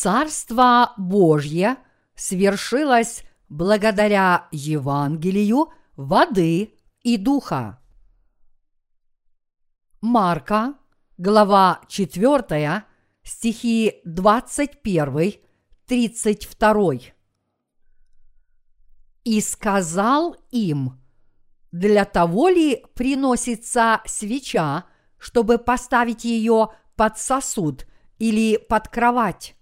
Царство Божье свершилось благодаря Евангелию воды и духа. Марка, глава 4, стихи 21, 32. И сказал им, для того ли приносится свеча, чтобы поставить ее под сосуд или под кровать?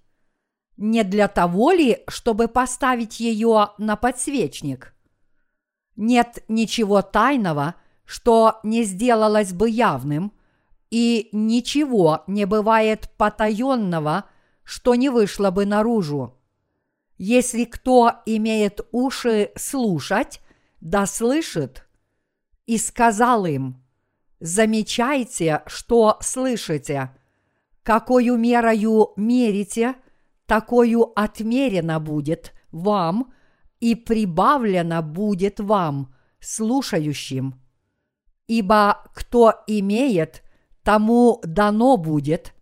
Не для того ли, чтобы поставить ее на подсвечник? Нет ничего тайного, что не сделалось бы явным, и ничего не бывает потаенного, что не вышло бы наружу. Если кто имеет уши слушать, да слышит. И сказал им, замечайте, что слышите, какую мерою мерите, такую отмерено будет вам и прибавлено будет вам, слушающим. Ибо кто имеет, тому дано будет,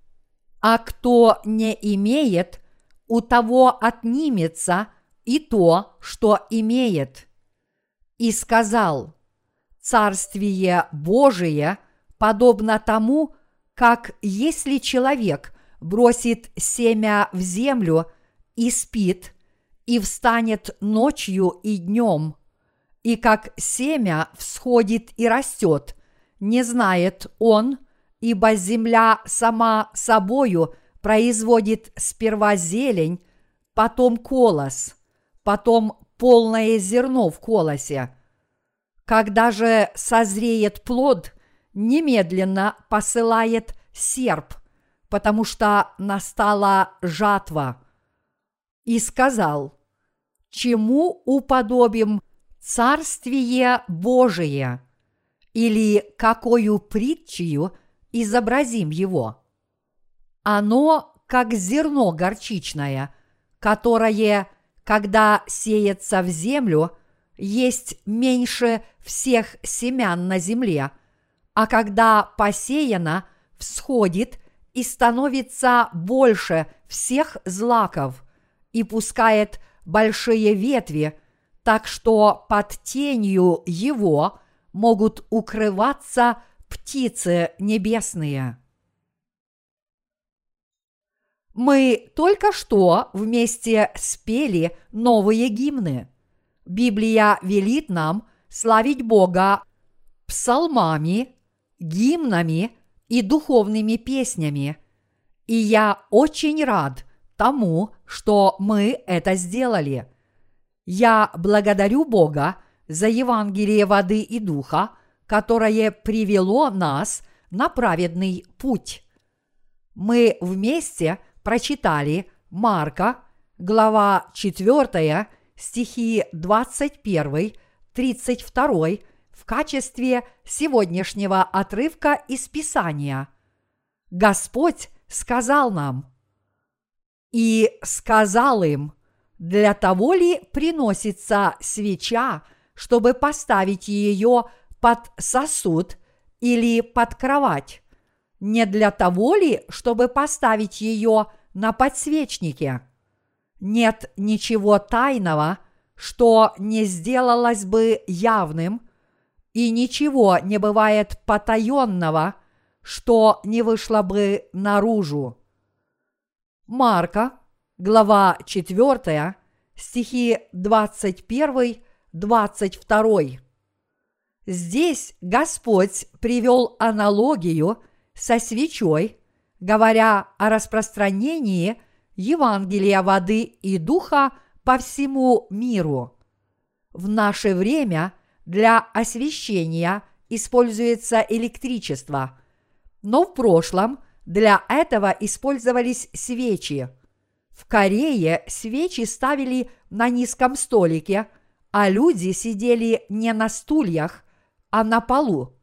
а кто не имеет, у того отнимется и то, что имеет. И сказал, Царствие Божие подобно тому, как если человек бросит семя в землю и спит, и встанет ночью и днем, и как семя всходит и растет, не знает он, ибо земля сама собою производит сперва зелень, потом колос, потом полное зерно в колосе. Когда же созреет плод, немедленно посылает серп, потому что настала жатва. И сказал, чему уподобим Царствие Божие или какую притчью изобразим его? Оно как зерно горчичное, которое, когда сеется в землю, есть меньше всех семян на земле, а когда посеяно, всходит и становится больше всех злаков и пускает большие ветви, так что под тенью его могут укрываться птицы небесные. Мы только что вместе спели новые гимны. Библия велит нам славить Бога псалмами, гимнами и духовными песнями. И я очень рад тому, что мы это сделали. Я благодарю Бога за Евангелие воды и духа, которое привело нас на праведный путь. Мы вместе прочитали Марка, глава 4, стихи 21, 32 в качестве сегодняшнего отрывка из Писания. Господь сказал нам, и сказал им, для того ли приносится свеча, чтобы поставить ее под сосуд или под кровать? Не для того ли, чтобы поставить ее на подсвечнике? Нет ничего тайного, что не сделалось бы явным, и ничего не бывает потаенного, что не вышло бы наружу. Марка, глава 4, стихи 21-22. Здесь Господь привел аналогию со свечой, говоря о распространении Евангелия воды и духа по всему миру. В наше время для освещения используется электричество, но в прошлом для этого использовались свечи. В Корее свечи ставили на низком столике, а люди сидели не на стульях, а на полу.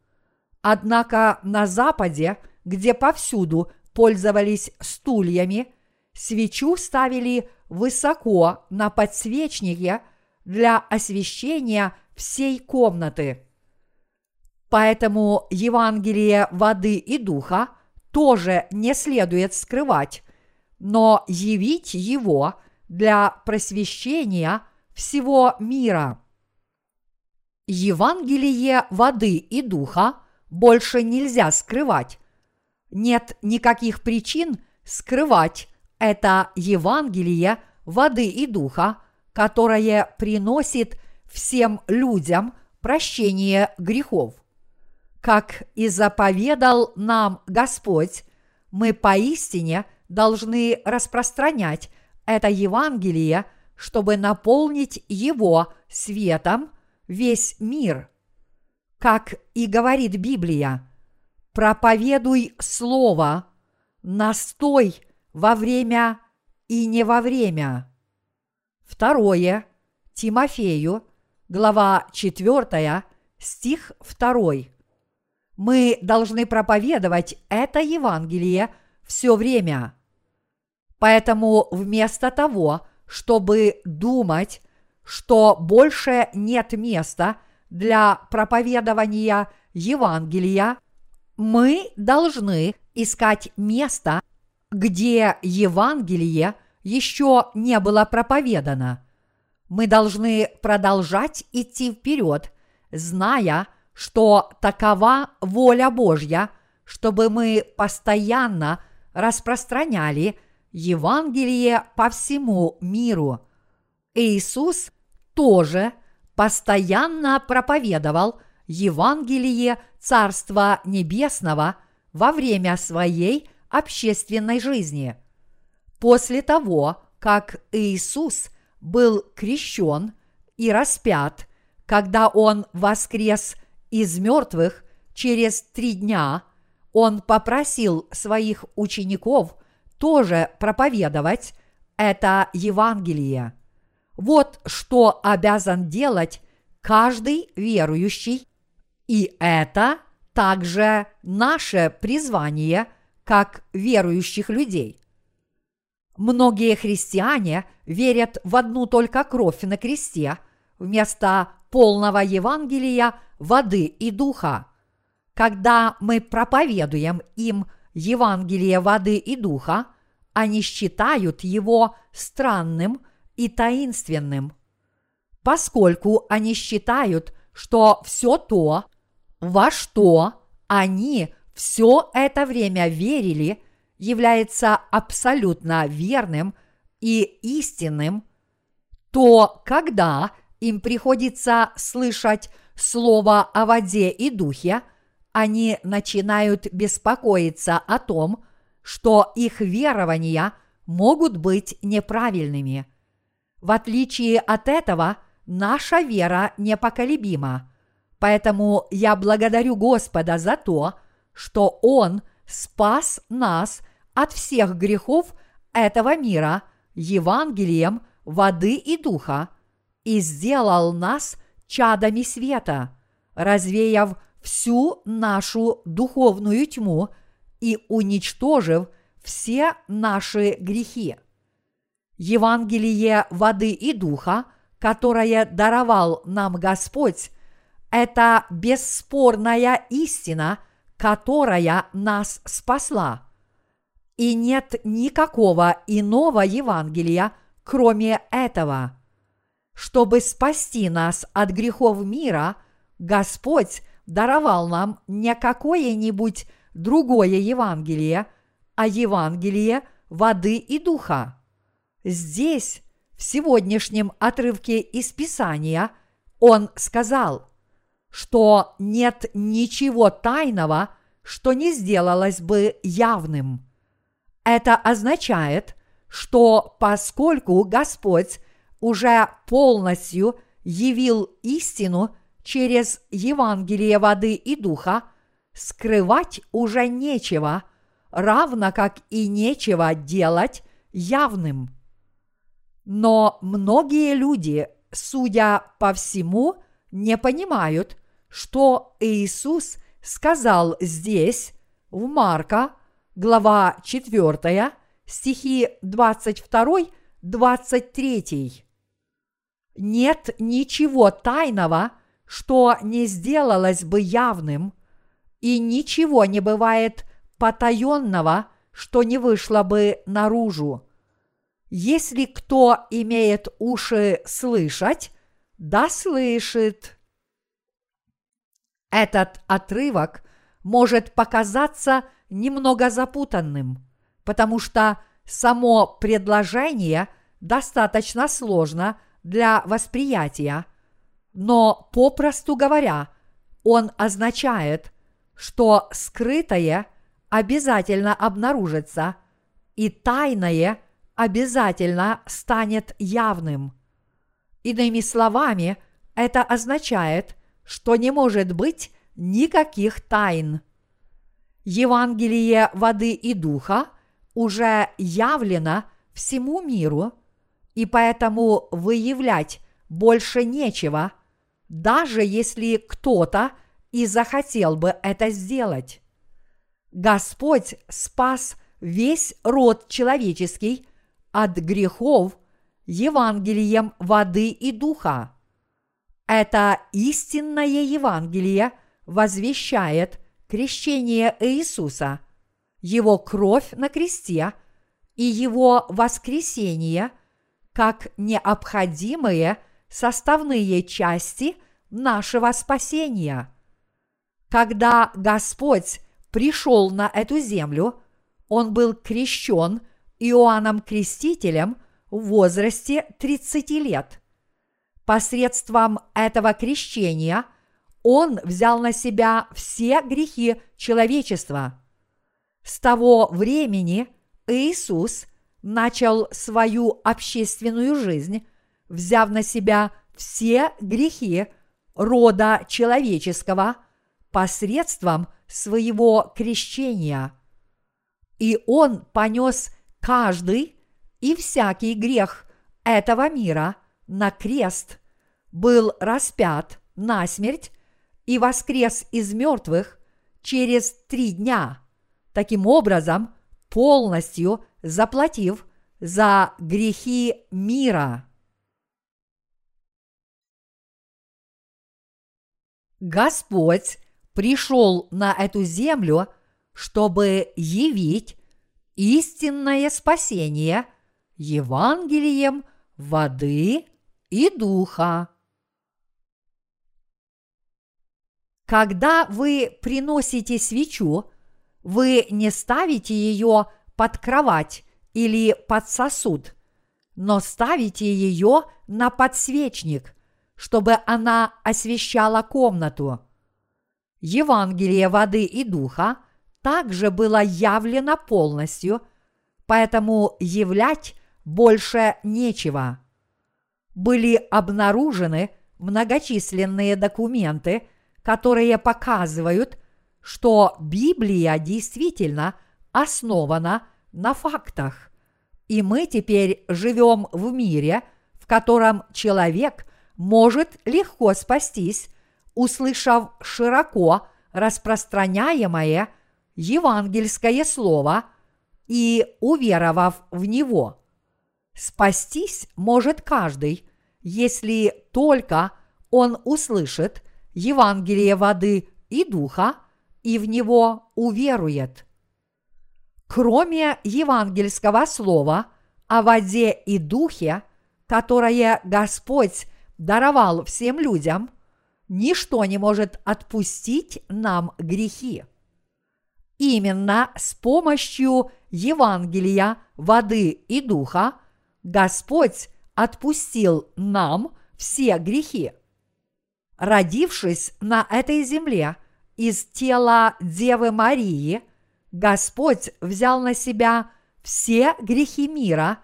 Однако на Западе, где повсюду пользовались стульями, свечу ставили высоко на подсвечнике для освещения всей комнаты. Поэтому Евангелие воды и духа тоже не следует скрывать, но явить его для просвещения всего мира. Евангелие воды и духа больше нельзя скрывать. Нет никаких причин скрывать это Евангелие воды и духа, которое приносит всем людям прощение грехов. Как и заповедал нам Господь, мы поистине должны распространять это Евангелие, чтобы наполнить его светом весь мир. Как и говорит Библия, проповедуй Слово, настой во время и не во время. Второе. Тимофею, глава 4, стих 2. Мы должны проповедовать это Евангелие все время. Поэтому вместо того, чтобы думать, что больше нет места для проповедования Евангелия, мы должны искать место, где Евангелие еще не было проповедано. Мы должны продолжать идти вперед, зная, что такова воля Божья, чтобы мы постоянно распространяли – Евангелие по всему миру. Иисус тоже постоянно проповедовал Евангелие Царства Небесного во время своей общественной жизни. После того, как Иисус был крещен и распят, когда Он воскрес из мертвых через три дня, Он попросил своих учеников – тоже проповедовать это Евангелие. Вот что обязан делать каждый верующий, и это также наше призвание как верующих людей. Многие христиане верят в одну только кровь на кресте вместо полного Евангелия воды и духа. Когда мы проповедуем им – Евангелие воды и духа, они считают его странным и таинственным. Поскольку они считают, что все то, во что они все это время верили, является абсолютно верным и истинным, то когда им приходится слышать слово о воде и духе, они начинают беспокоиться о том, что их верования могут быть неправильными. В отличие от этого, наша вера непоколебима. Поэтому я благодарю Господа за то, что Он спас нас от всех грехов этого мира Евангелием воды и духа и сделал нас чадами света, развеяв всю нашу духовную тьму и уничтожив все наши грехи. Евангелие воды и духа, которое даровал нам Господь, это бесспорная истина, которая нас спасла. И нет никакого иного Евангелия, кроме этого. Чтобы спасти нас от грехов мира, Господь даровал нам не какое-нибудь другое Евангелие, а Евангелие воды и духа. Здесь, в сегодняшнем отрывке из Писания, он сказал, что нет ничего тайного, что не сделалось бы явным. Это означает, что поскольку Господь уже полностью явил истину через Евангелие воды и духа скрывать уже нечего, равно как и нечего делать явным. Но многие люди, судя по всему, не понимают, что Иисус сказал здесь, в Марка, глава 4, стихи 22-23. Нет ничего тайного, что не сделалось бы явным, и ничего не бывает потаенного, что не вышло бы наружу. Если кто имеет уши слышать, да слышит. Этот отрывок может показаться немного запутанным, потому что само предложение достаточно сложно для восприятия, но попросту говоря, он означает, что скрытое обязательно обнаружится, и тайное обязательно станет явным. Иными словами, это означает, что не может быть никаких тайн. Евангелие воды и духа уже явлено всему миру, и поэтому выявлять больше нечего, даже если кто-то и захотел бы это сделать. Господь спас весь род человеческий от грехов Евангелием воды и духа. Это истинное Евангелие возвещает крещение Иисуса, Его кровь на кресте и Его воскресение как необходимые составные части нашего спасения. Когда Господь пришел на эту землю, Он был крещен Иоанном Крестителем в возрасте 30 лет. Посредством этого крещения – он взял на себя все грехи человечества. С того времени Иисус начал свою общественную жизнь, взяв на себя все грехи рода человеческого посредством своего крещения. И он понес каждый и всякий грех этого мира на крест, был распят на смерть и воскрес из мертвых через три дня, таким образом полностью заплатив за грехи мира. Господь пришел на эту землю, чтобы явить истинное спасение Евангелием воды и духа. Когда вы приносите свечу, вы не ставите ее под кровать или под сосуд, но ставите ее на подсвечник, чтобы она освещала комнату. Евангелие воды и духа также было явлено полностью, поэтому являть больше нечего. Были обнаружены многочисленные документы – которые показывают, что Библия действительно основана на фактах. И мы теперь живем в мире, в котором человек может легко спастись, услышав широко распространяемое евангельское слово и уверовав в него. Спастись может каждый, если только он услышит – Евангелие воды и духа и в него уверует. Кроме евангельского слова о воде и духе, которое Господь даровал всем людям, ничто не может отпустить нам грехи. Именно с помощью Евангелия воды и духа Господь отпустил нам все грехи родившись на этой земле из тела Девы Марии, Господь взял на себя все грехи мира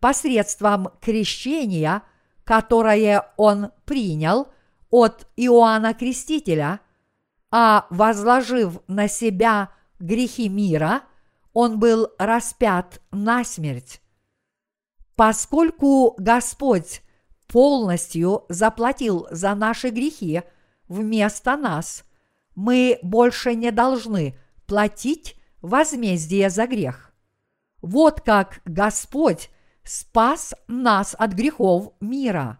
посредством крещения, которое Он принял от Иоанна Крестителя, а возложив на себя грехи мира, Он был распят на смерть. Поскольку Господь полностью заплатил за наши грехи вместо нас, мы больше не должны платить возмездие за грех. Вот как Господь спас нас от грехов мира.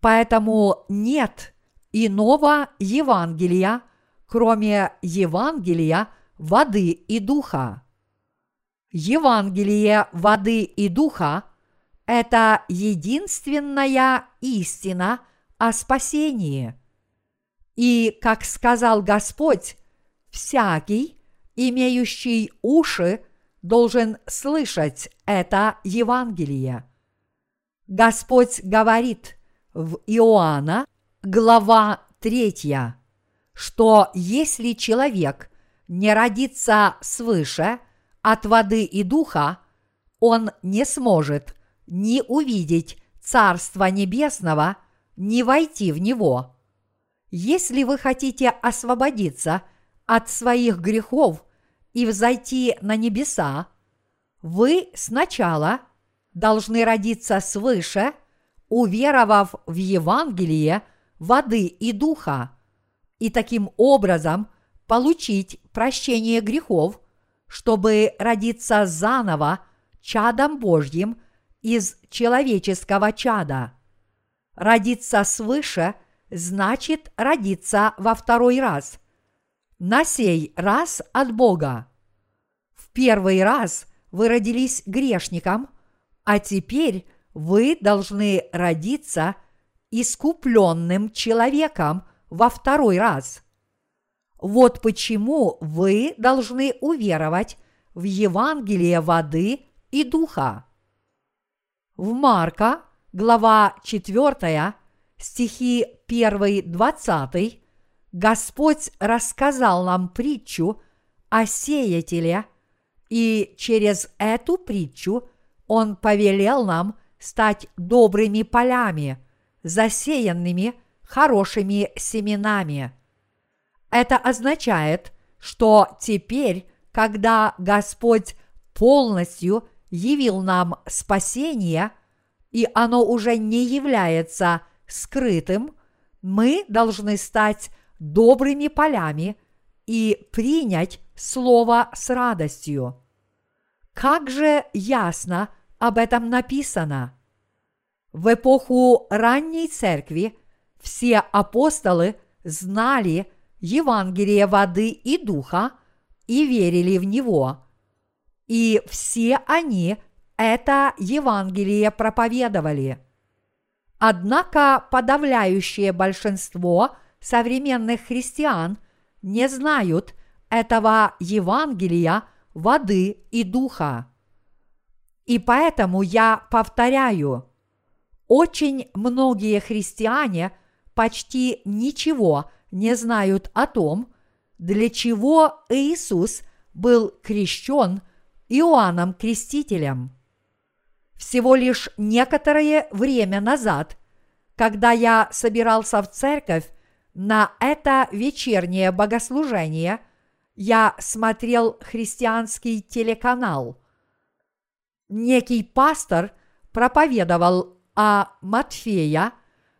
Поэтому нет иного Евангелия, кроме Евангелия воды и духа. Евангелие воды и духа – это единственная истина о спасении. И, как сказал Господь, всякий, имеющий уши, должен слышать это Евангелие. Господь говорит в Иоанна, глава 3, что если человек не родится свыше от воды и духа, он не сможет ни увидеть Царство Небесного, ни войти в него. Если вы хотите освободиться от своих грехов и взойти на небеса, вы сначала должны родиться свыше, уверовав в Евангелие воды и духа, и таким образом получить прощение грехов, чтобы родиться заново чадом Божьим из человеческого чада. Родиться свыше значит родиться во второй раз. На сей раз от Бога. В первый раз вы родились грешником, а теперь вы должны родиться искупленным человеком во второй раз. Вот почему вы должны уверовать в Евангелие воды и духа. В Марка, глава 4, стихи 1-20, Господь рассказал нам притчу о сеятеле, и через эту притчу Он повелел нам стать добрыми полями, засеянными хорошими семенами. Это означает, что теперь, когда Господь полностью явил нам спасение, и оно уже не является скрытым, мы должны стать добрыми полями и принять Слово с радостью. Как же ясно об этом написано? В эпоху ранней церкви все апостолы знали Евангелие воды и духа и верили в него. И все они это Евангелие проповедовали. Однако подавляющее большинство современных христиан не знают этого Евангелия воды и духа. И поэтому я повторяю, очень многие христиане почти ничего не знают о том, для чего Иисус был крещен Иоанном Крестителем. Всего лишь некоторое время назад, когда я собирался в церковь на это вечернее богослужение, я смотрел христианский телеканал. Некий пастор проповедовал о Матфея,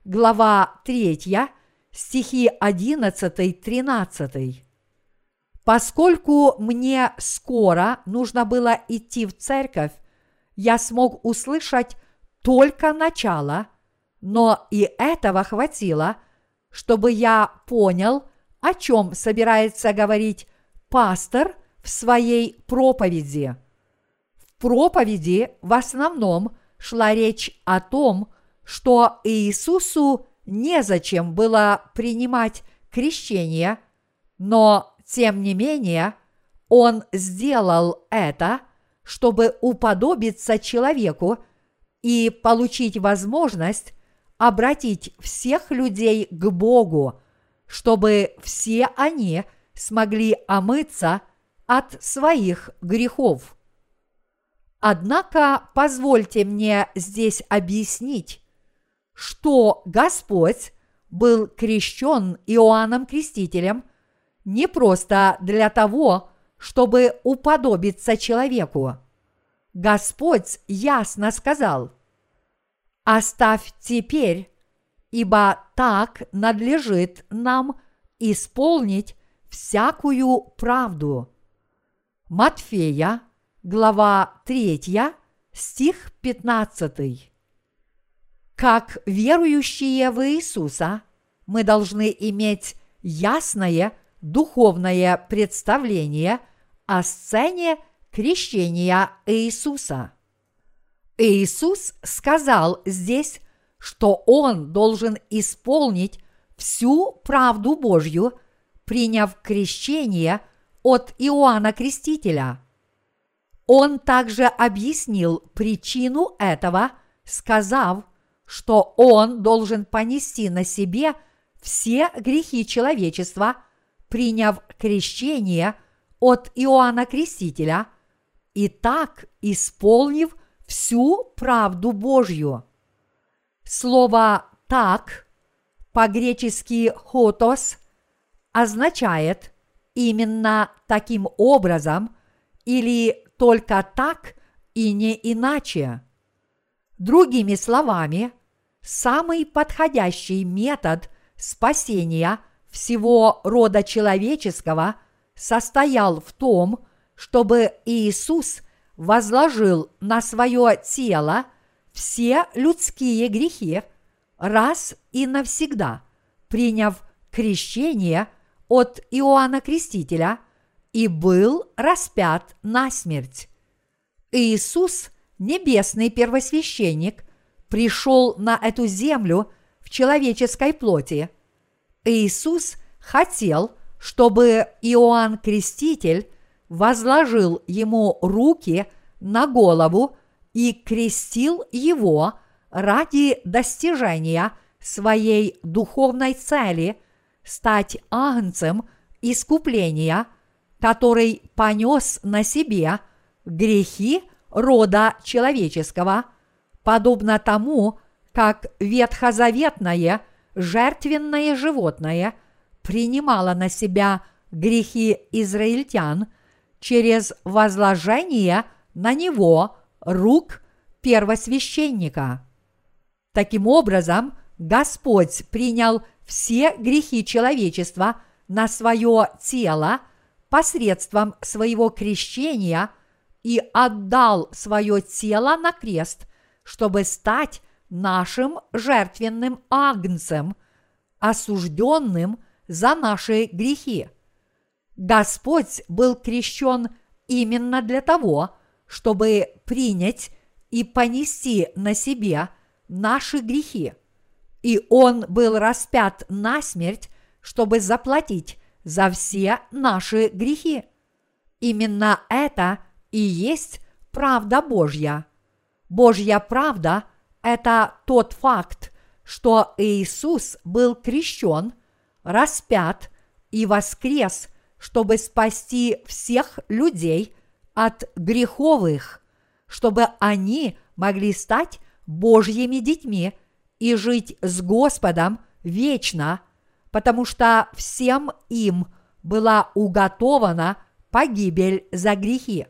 глава 3, стихи 11-13. Поскольку мне скоро нужно было идти в церковь, я смог услышать только начало, но и этого хватило, чтобы я понял, о чем собирается говорить пастор в своей проповеди. В проповеди в основном шла речь о том, что Иисусу незачем было принимать крещение, но, тем не менее, Он сделал это, чтобы уподобиться человеку и получить возможность обратить всех людей к Богу, чтобы все они смогли омыться от своих грехов. Однако позвольте мне здесь объяснить, что Господь был крещен Иоанном Крестителем не просто для того, чтобы уподобиться человеку. Господь ясно сказал, «Оставь теперь, ибо так надлежит нам исполнить всякую правду». Матфея, глава 3, стих 15. Как верующие в Иисуса, мы должны иметь ясное духовное представление о сцене крещения Иисуса. Иисус сказал здесь, что Он должен исполнить всю правду Божью, приняв крещение от Иоанна Крестителя. Он также объяснил причину этого, сказав, что он должен понести на себе все грехи человечества, приняв крещение от Иоанна Крестителя и так исполнив всю правду Божью. Слово «так» по-гречески «хотос» означает именно таким образом или только так и не иначе. Другими словами, самый подходящий метод спасения всего рода человеческого состоял в том, чтобы Иисус возложил на свое тело все людские грехи раз и навсегда, приняв крещение от Иоанна Крестителя и был распят на смерть. Иисус, небесный первосвященник, пришел на эту землю в человеческой плоти. Иисус хотел, чтобы Иоанн Креститель возложил ему руки на голову и крестил его ради достижения своей духовной цели стать агнцем искупления, который понес на себе грехи рода человеческого, подобно тому, как ветхозаветное жертвенное животное принимало на себя грехи израильтян через возложение на него рук первосвященника. Таким образом, Господь принял все грехи человечества на свое тело посредством своего крещения и отдал свое тело на крест, чтобы стать нашим жертвенным агнцем, осужденным за наши грехи. Господь был крещен именно для того, чтобы принять и понести на себе наши грехи. И Он был распят на смерть, чтобы заплатить за все наши грехи. Именно это и есть правда Божья. Божья правда – это тот факт, что Иисус был крещен, распят и воскрес, чтобы спасти всех людей от греховых, чтобы они могли стать Божьими детьми и жить с Господом вечно, потому что всем им была уготована погибель за грехи.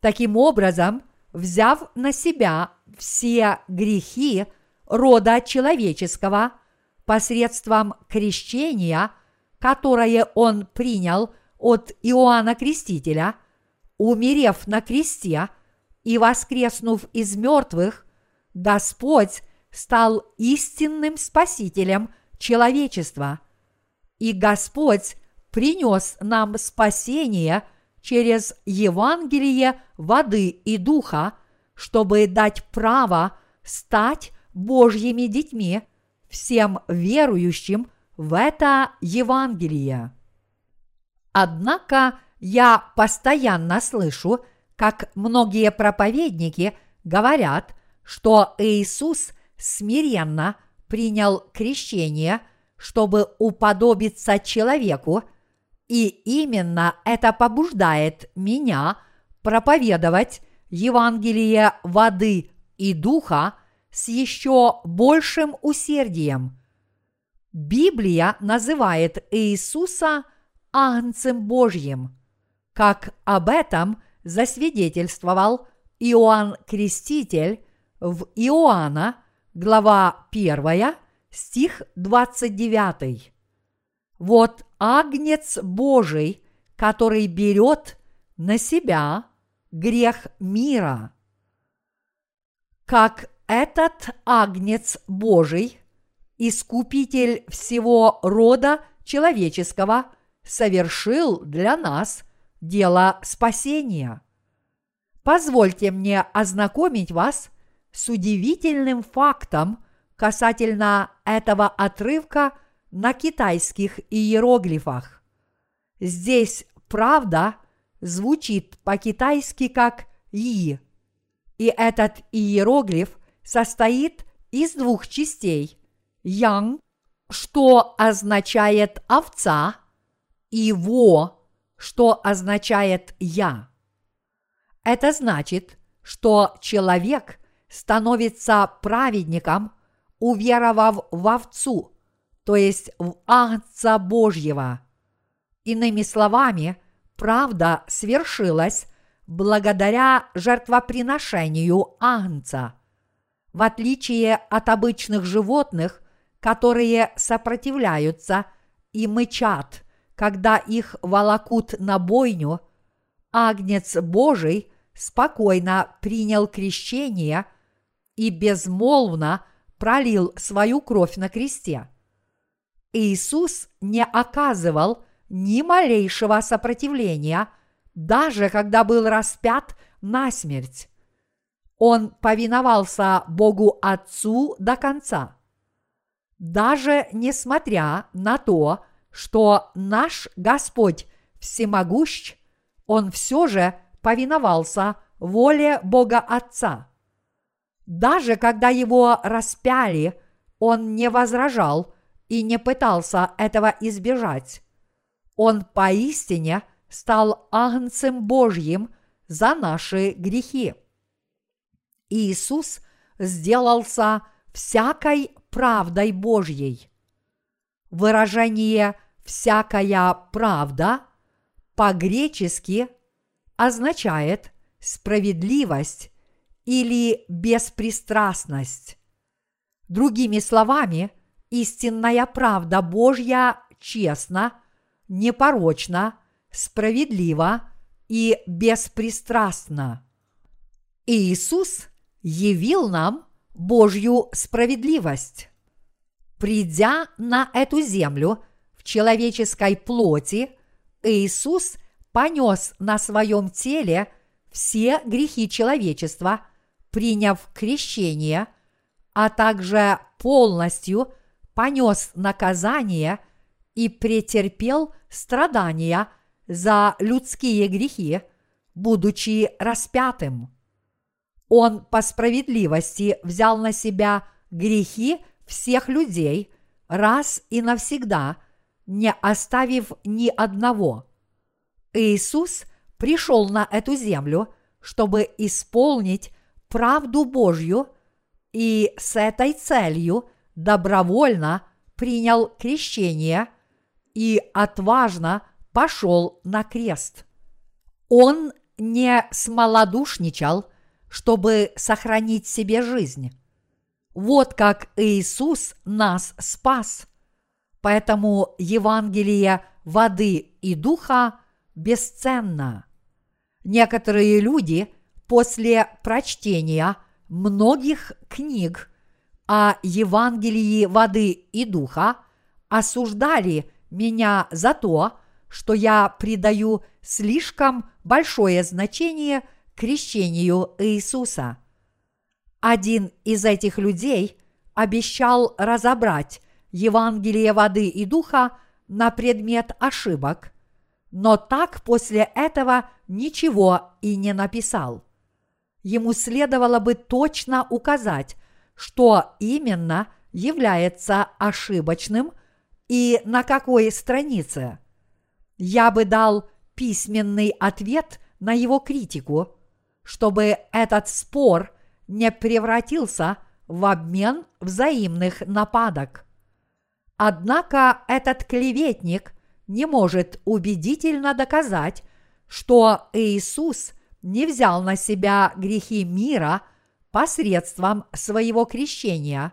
Таким образом, взяв на себя все грехи рода человеческого посредством крещения, которое он принял от Иоанна Крестителя, умерев на кресте и воскреснув из мертвых, Господь стал истинным спасителем человечества. И Господь принес нам спасение через Евангелие воды и духа, чтобы дать право стать Божьими детьми всем верующим в это Евангелие. Однако я постоянно слышу, как многие проповедники говорят, что Иисус смиренно принял крещение, чтобы уподобиться человеку, и именно это побуждает меня проповедовать Евангелие воды и духа с еще большим усердием. Библия называет Иисуса Агнцем Божьим, как об этом засвидетельствовал Иоанн Креститель в Иоанна, глава 1, стих 29. Вот Агнец Божий, который берет на себя грех мира. Как этот Агнец Божий, Искупитель всего рода человеческого, совершил для нас дело спасения – Позвольте мне ознакомить вас с удивительным фактом касательно этого отрывка на китайских иероглифах. Здесь правда звучит по-китайски как «и», и этот иероглиф состоит из двух частей – «ян», что означает «овца», и «во», что означает «я». Это значит, что человек становится праведником, уверовав в овцу, то есть в Агнца Божьего. Иными словами, правда свершилась благодаря жертвоприношению Агнца. В отличие от обычных животных, которые сопротивляются и мычат, когда их волокут на бойню, Агнец Божий спокойно принял крещение и безмолвно пролил свою кровь на кресте. Иисус не оказывал ни малейшего сопротивления, даже когда был распят на смерть. Он повиновался Богу Отцу до конца. Даже несмотря на то, что наш Господь всемогущ, Он все же повиновался воле Бога Отца. Даже когда его распяли, он не возражал и не пытался этого избежать. Он поистине стал агнцем Божьим за наши грехи. Иисус сделался всякой правдой Божьей. Выражение «всякая правда» по-гречески означает справедливость или беспристрастность. Другими словами, истинная правда Божья честна, непорочна, справедлива и беспристрастна. Иисус явил нам Божью справедливость. Придя на эту землю в человеческой плоти, Иисус понес на своем теле все грехи человечества, приняв крещение, а также полностью понес наказание и претерпел страдания за людские грехи, будучи распятым. Он по справедливости взял на себя грехи всех людей раз и навсегда, не оставив ни одного. Иисус пришел на эту землю, чтобы исполнить правду Божью и с этой целью добровольно принял крещение и отважно пошел на крест. Он не смолодушничал, чтобы сохранить себе жизнь. Вот как Иисус нас спас. Поэтому Евангелие воды и духа бесценно. Некоторые люди после прочтения многих книг о Евангелии воды и духа осуждали меня за то, что я придаю слишком большое значение крещению Иисуса. Один из этих людей обещал разобрать Евангелие воды и духа на предмет ошибок, но так после этого ничего и не написал. Ему следовало бы точно указать, что именно является ошибочным и на какой странице. Я бы дал письменный ответ на его критику, чтобы этот спор не превратился в обмен взаимных нападок. Однако этот клеветник не может убедительно доказать, что Иисус не взял на себя грехи мира посредством своего крещения.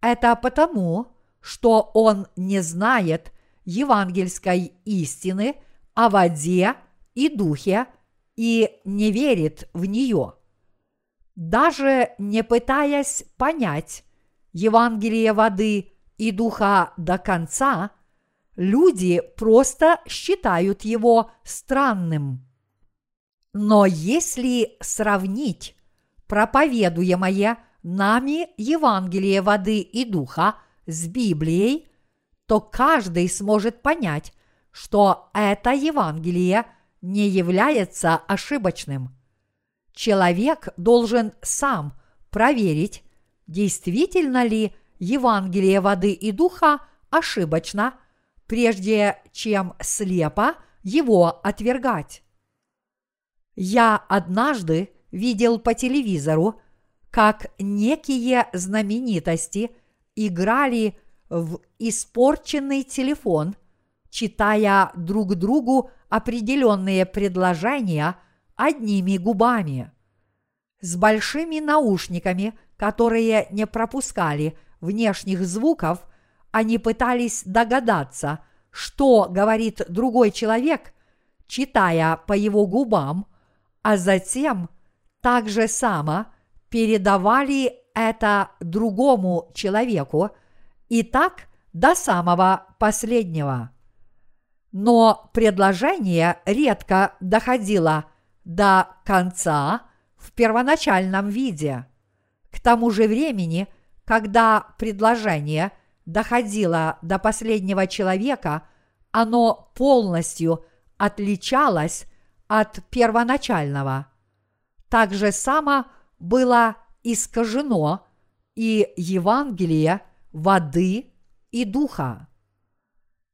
Это потому, что он не знает евангельской истины о воде и духе и не верит в нее. Даже не пытаясь понять Евангелие воды и духа до конца, люди просто считают его странным. Но если сравнить проповедуемое нами Евангелие воды и духа с Библией, то каждый сможет понять, что это Евангелие не является ошибочным. Человек должен сам проверить, действительно ли Евангелие воды и духа ошибочно, прежде чем слепо его отвергать. Я однажды видел по телевизору, как некие знаменитости играли в испорченный телефон, читая друг другу определенные предложения одними губами. С большими наушниками, которые не пропускали внешних звуков, они пытались догадаться, что говорит другой человек, читая по его губам, а затем так же само передавали это другому человеку и так до самого последнего. Но предложение редко доходило до конца в первоначальном виде. К тому же времени, когда предложение доходило до последнего человека, оно полностью отличалось от первоначального. Так же само было искажено и Евангелие воды и духа.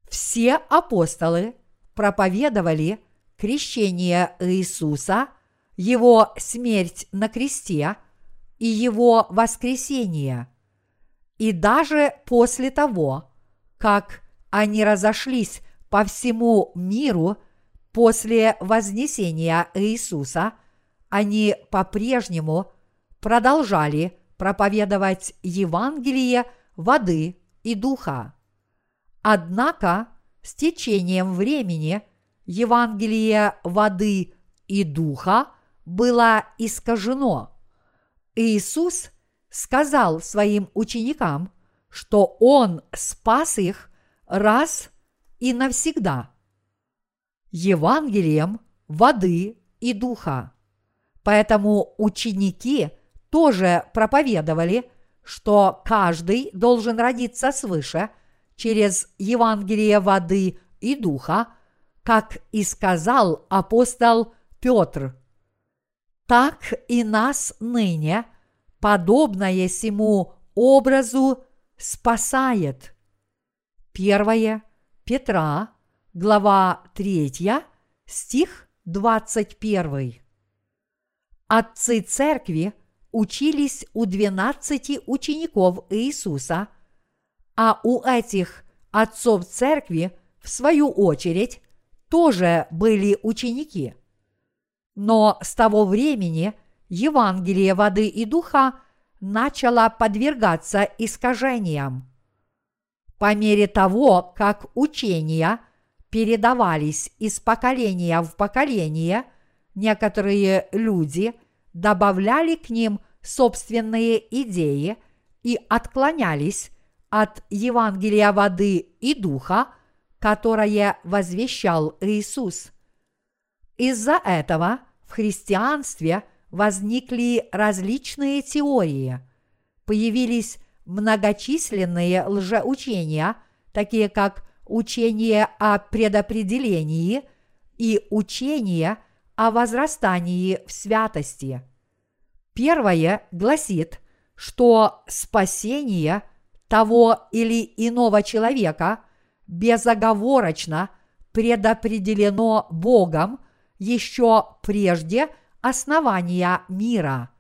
Все апостолы проповедовали крещение Иисуса, его смерть на кресте и его воскресение. И даже после того, как они разошлись по всему миру после вознесения Иисуса, они по-прежнему продолжали проповедовать Евангелие воды и духа. Однако с течением времени Евангелие воды и духа было искажено. Иисус сказал своим ученикам, что Он спас их раз и навсегда. Евангелием воды и духа. Поэтому ученики тоже проповедовали, что каждый должен родиться свыше – через Евангелие воды и духа, как и сказал апостол Петр. Так и нас ныне, подобное сему образу, спасает. Первое Петра, глава 3, стих 21. Отцы церкви учились у двенадцати учеников Иисуса – а у этих отцов церкви, в свою очередь, тоже были ученики. Но с того времени Евангелие воды и духа начало подвергаться искажениям. По мере того, как учения передавались из поколения в поколение, некоторые люди добавляли к ним собственные идеи и отклонялись от Евангелия воды и духа, которое возвещал Иисус. Из-за этого в христианстве возникли различные теории, появились многочисленные лжеучения, такие как учение о предопределении и учение о возрастании в святости. Первое гласит, что спасение – того или иного человека безоговорочно предопределено Богом еще прежде основания мира.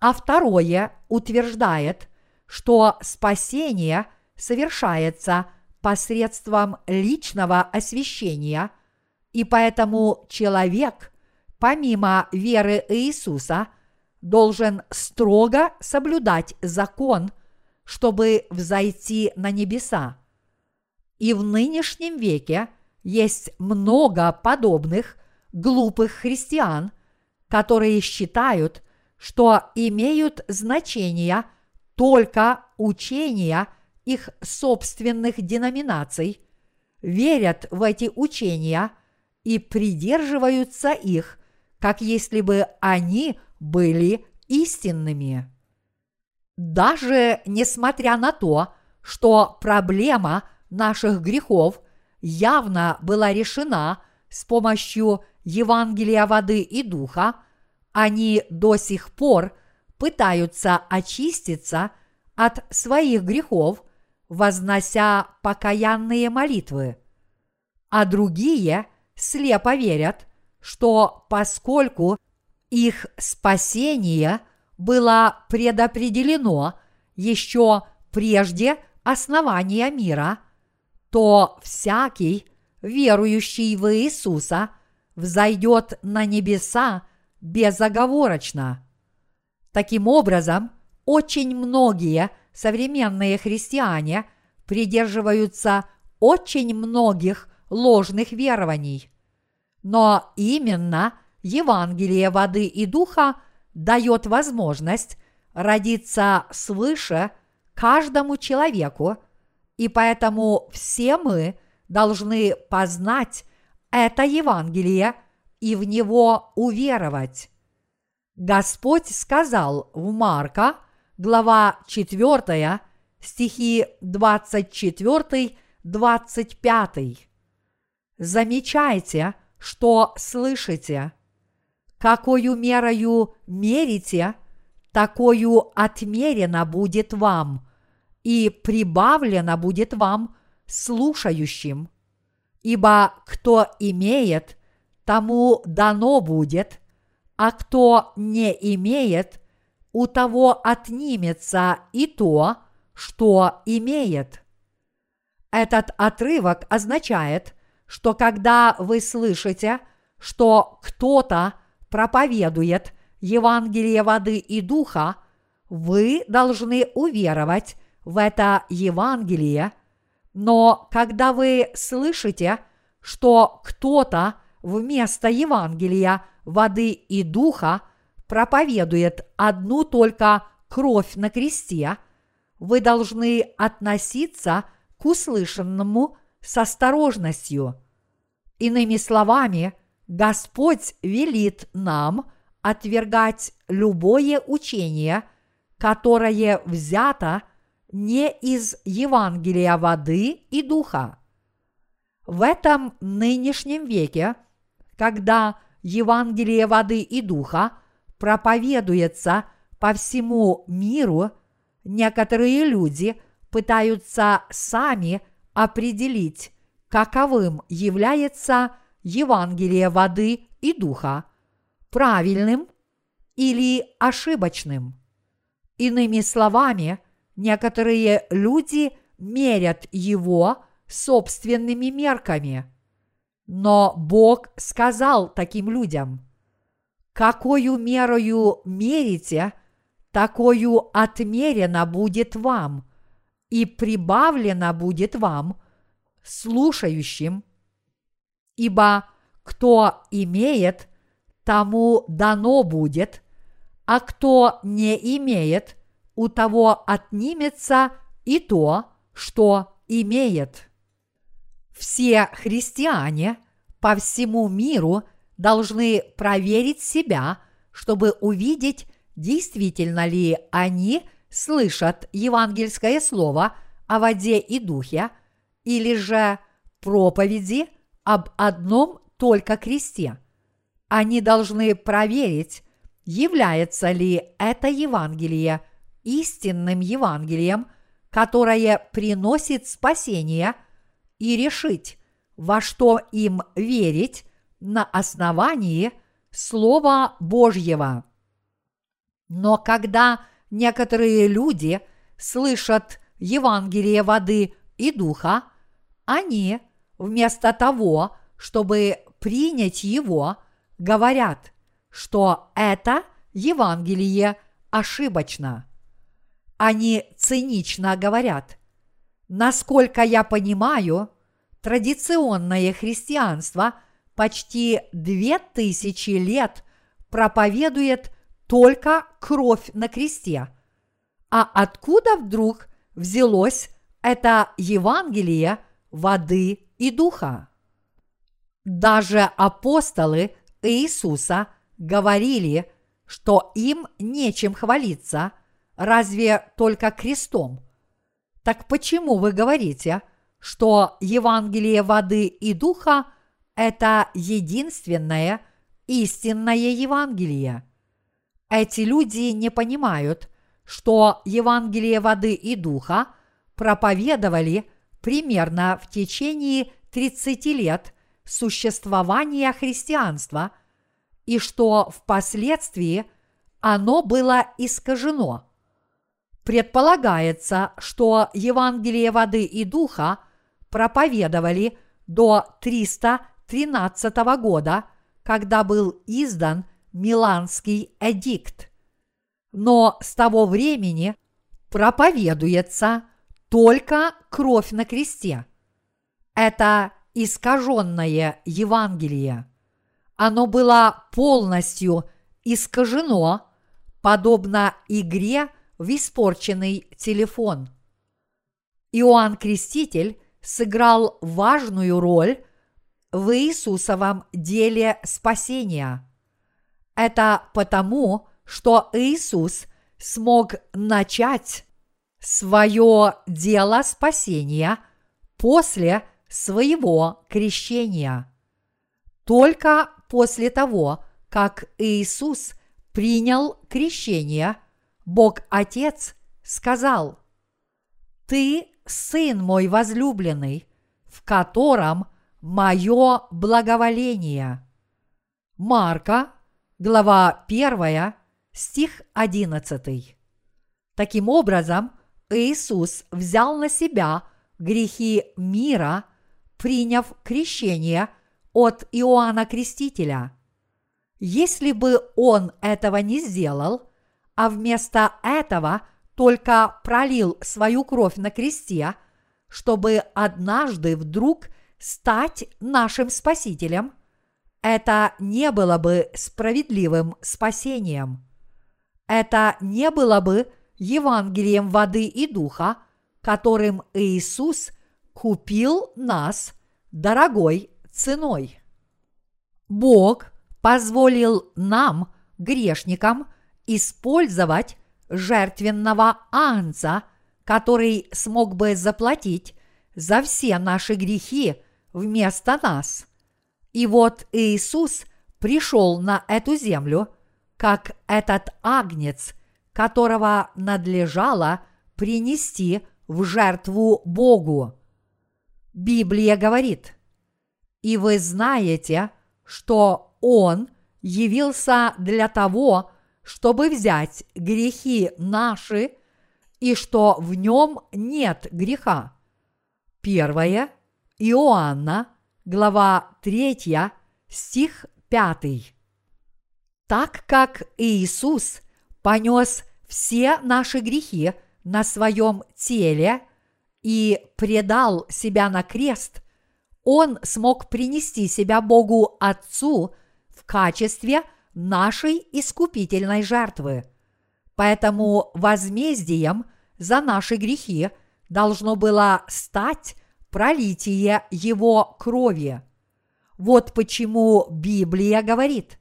А второе утверждает, что спасение совершается посредством личного освящения, и поэтому человек, помимо веры Иисуса, должен строго соблюдать закон – чтобы взойти на небеса. И в нынешнем веке есть много подобных глупых христиан, которые считают, что имеют значение только учения их собственных деноминаций, верят в эти учения и придерживаются их как если бы они были истинными. Даже несмотря на то, что проблема наших грехов явно была решена с помощью Евангелия воды и духа, они до сих пор пытаются очиститься от своих грехов, вознося покаянные молитвы. А другие слепо верят, что поскольку их спасение было предопределено еще прежде основания мира, то всякий, верующий в Иисуса, взойдет на небеса безоговорочно. Таким образом, очень многие современные христиане придерживаются очень многих ложных верований. Но именно Евангелие воды и духа дает возможность родиться свыше каждому человеку, и поэтому все мы должны познать это Евангелие и в него уверовать. Господь сказал в Марка, глава 4, стихи 24-25. Замечайте, что слышите. Какою мерою мерите, такую отмерено будет вам, и прибавлено будет вам слушающим. Ибо кто имеет, тому дано будет, а кто не имеет, у того отнимется и то, что имеет. Этот отрывок означает, что когда вы слышите, что кто-то проповедует Евангелие воды и духа, вы должны уверовать в это Евангелие, но когда вы слышите, что кто-то вместо Евангелия воды и духа проповедует одну только кровь на кресте, вы должны относиться к услышанному с осторожностью. Иными словами, Господь велит нам отвергать любое учение, которое взято не из Евангелия воды и духа. В этом нынешнем веке, когда Евангелие воды и духа проповедуется по всему миру, некоторые люди пытаются сами определить, каковым является Евангелие воды и духа, правильным или ошибочным. Иными словами, некоторые люди мерят его собственными мерками. Но Бог сказал таким людям, «Какою мерою мерите, такою отмерено будет вам, и прибавлено будет вам, слушающим. Ибо кто имеет, тому дано будет, а кто не имеет, у того отнимется и то, что имеет. Все христиане по всему миру должны проверить себя, чтобы увидеть, действительно ли они слышат евангельское слово о воде и духе, или же проповеди об одном только кресте. Они должны проверить, является ли это Евангелие истинным Евангелием, которое приносит спасение, и решить, во что им верить на основании Слова Божьего. Но когда некоторые люди слышат Евангелие воды и духа, они вместо того, чтобы принять его, говорят, что это Евангелие ошибочно. Они цинично говорят, насколько я понимаю, традиционное христианство почти две тысячи лет проповедует только кровь на кресте. А откуда вдруг взялось это Евангелие воды и духа? Даже апостолы Иисуса говорили, что им нечем хвалиться, разве только крестом. Так почему вы говорите, что Евангелие воды и духа – это единственное истинное Евангелие? Эти люди не понимают, что Евангелие воды и духа проповедовали примерно в течение 30 лет существования христианства и что впоследствии оно было искажено. Предполагается, что Евангелие воды и духа проповедовали до 313 года, когда был издан Миланский эдикт. Но с того времени проповедуется только кровь на кресте. Это искаженное Евангелие. Оно было полностью искажено, подобно игре в испорченный телефон. Иоанн Креститель сыграл важную роль в Иисусовом деле спасения. Это потому, что Иисус смог начать свое дело спасения после своего крещения. Только после того, как Иисус принял крещение, Бог Отец сказал, «Ты Сын мой возлюбленный, в котором мое благоволение». Марка, глава 1, стих 11. Таким образом, Иисус взял на себя грехи мира, приняв крещение от Иоанна Крестителя. Если бы он этого не сделал, а вместо этого только пролил свою кровь на кресте, чтобы однажды вдруг стать нашим Спасителем, это не было бы справедливым спасением. Это не было бы Евангелием воды и духа, которым Иисус купил нас дорогой ценой. Бог позволил нам, грешникам, использовать жертвенного анца, который смог бы заплатить за все наши грехи вместо нас. И вот Иисус пришел на эту землю, как этот агнец, которого надлежало принести в жертву Богу. Библия говорит, и вы знаете, что Он явился для того, чтобы взять грехи наши, и что в нем нет греха. Первое Иоанна, глава 3, стих 5. Так как Иисус понес все наши грехи на своем теле и предал себя на крест, Он смог принести себя Богу Отцу в качестве нашей искупительной жертвы. Поэтому возмездием за наши грехи должно было стать пролитие Его крови. Вот почему Библия говорит,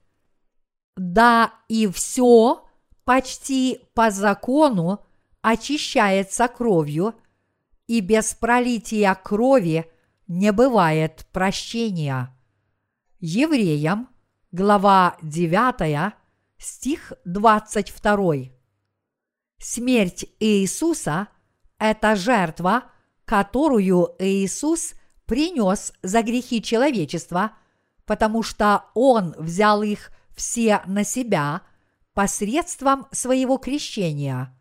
да и все почти по закону очищается кровью, и без пролития крови не бывает прощения. Евреям глава 9, стих 22. Смерть Иисуса – это жертва, которую Иисус принес за грехи человечества, потому что Он взял их все на себя посредством своего крещения.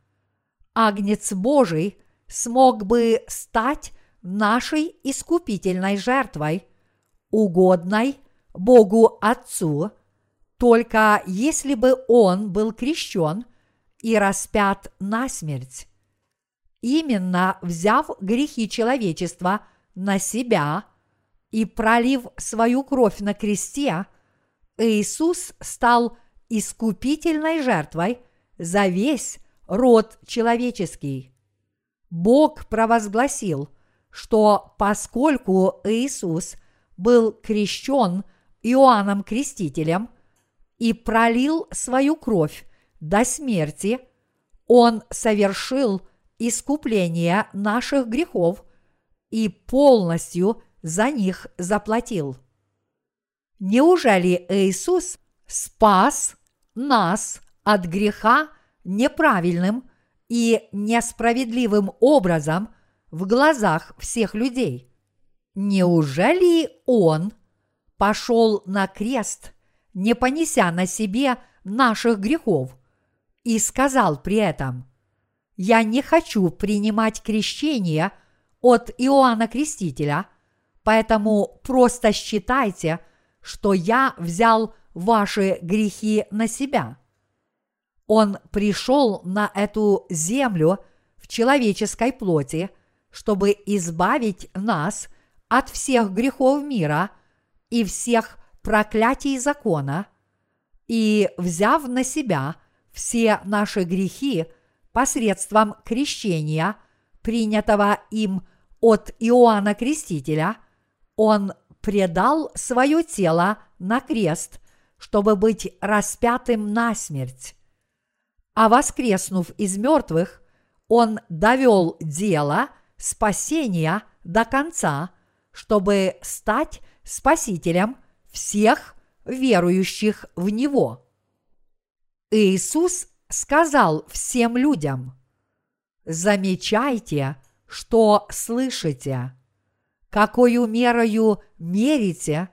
Агнец Божий смог бы стать нашей искупительной жертвой, угодной Богу Отцу, только если бы он был крещен и распят на смерть. Именно взяв грехи человечества на себя и пролив свою кровь на кресте, Иисус стал искупительной жертвой за весь род человеческий. Бог провозгласил, что поскольку Иисус был крещен Иоанном Крестителем и пролил свою кровь до смерти, Он совершил искупление наших грехов и полностью за них заплатил. Неужели Иисус спас нас от греха неправильным и несправедливым образом в глазах всех людей? Неужели Он пошел на крест, не понеся на себе наших грехов, и сказал при этом, «Я не хочу принимать крещение от Иоанна Крестителя, поэтому просто считайте, что я взял ваши грехи на себя». Он пришел на эту землю в человеческой плоти, чтобы избавить нас от всех грехов мира и всех проклятий закона, и, взяв на себя все наши грехи посредством крещения, принятого им от Иоанна Крестителя, он предал свое тело на крест, чтобы быть распятым на смерть. А воскреснув из мертвых, он довел дело спасения до конца, чтобы стать спасителем всех верующих в Него. Иисус сказал всем людям, «Замечайте, что слышите, какую мерою мерите,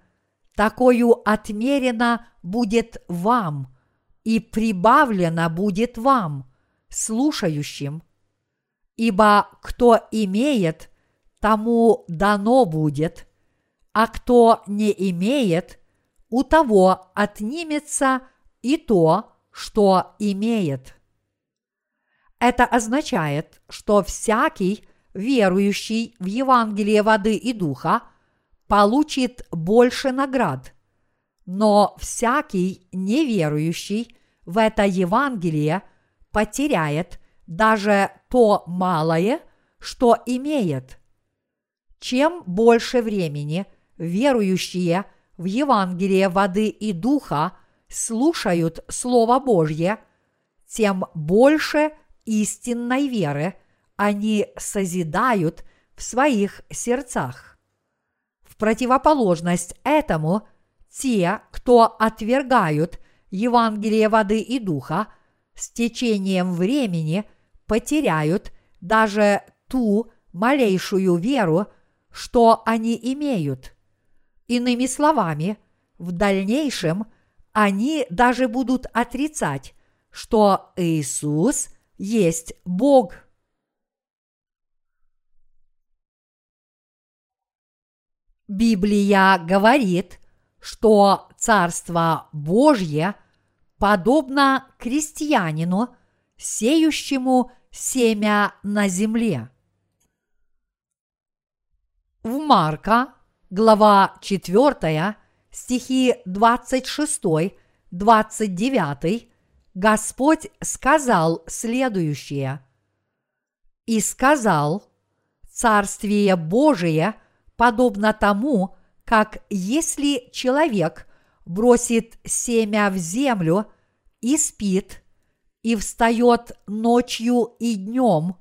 такую отмерено будет вам, и прибавлено будет вам, слушающим. Ибо кто имеет, тому дано будет, а кто не имеет, у того отнимется и то, что имеет. Это означает, что всякий, верующий в Евангелие воды и духа, получит больше наград, но всякий неверующий в это Евангелие потеряет даже то малое, что имеет. Чем больше времени верующие – в Евангелие воды и духа слушают Слово Божье, тем больше истинной веры они созидают в своих сердцах. В противоположность этому, те, кто отвергают Евангелие воды и духа, с течением времени потеряют даже ту малейшую веру, что они имеют – Иными словами, в дальнейшем они даже будут отрицать, что Иисус есть Бог. Библия говорит, что Царство Божье подобно крестьянину, сеющему семя на земле. В Марка глава 4, стихи 26-29, Господь сказал следующее. «И сказал, Царствие Божие подобно тому, как если человек бросит семя в землю и спит, и встает ночью и днем,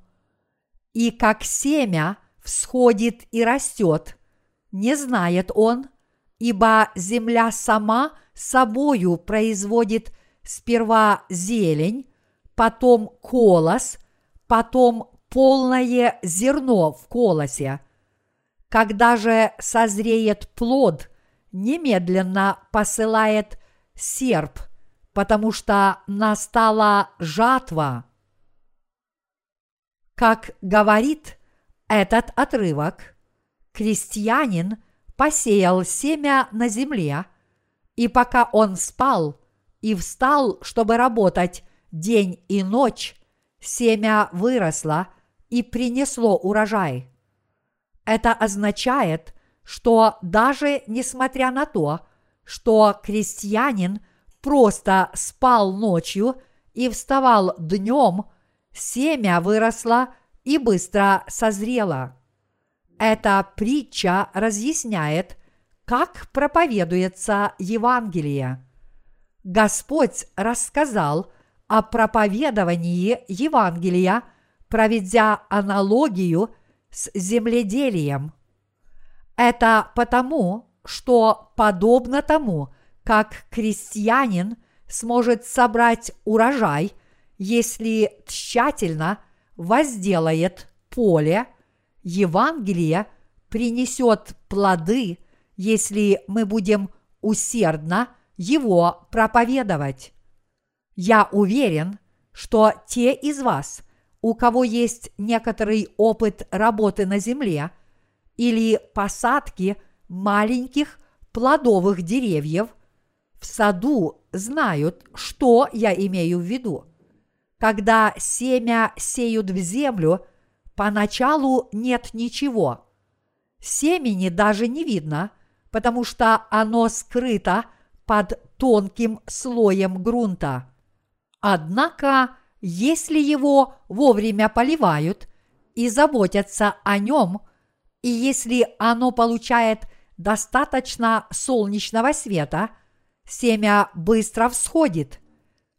и как семя всходит и растет – не знает он, ибо земля сама собою производит сперва зелень, потом колос, потом полное зерно в колосе. Когда же созреет плод, немедленно посылает серп, потому что настала жатва. Как говорит этот отрывок – крестьянин посеял семя на земле, и пока он спал и встал, чтобы работать день и ночь, семя выросло и принесло урожай. Это означает, что даже несмотря на то, что крестьянин просто спал ночью и вставал днем, семя выросло и быстро созрело. Эта притча разъясняет, как проповедуется Евангелие. Господь рассказал о проповедовании Евангелия, проведя аналогию с земледелием. Это потому, что подобно тому, как крестьянин сможет собрать урожай, если тщательно возделает поле, Евангелие принесет плоды, если мы будем усердно его проповедовать. Я уверен, что те из вас, у кого есть некоторый опыт работы на земле или посадки маленьких плодовых деревьев, в саду знают, что я имею в виду. Когда семя сеют в землю, поначалу нет ничего. Семени даже не видно, потому что оно скрыто – под тонким слоем грунта. Однако, если его вовремя поливают и заботятся о нем, и если оно получает достаточно солнечного света, семя быстро всходит.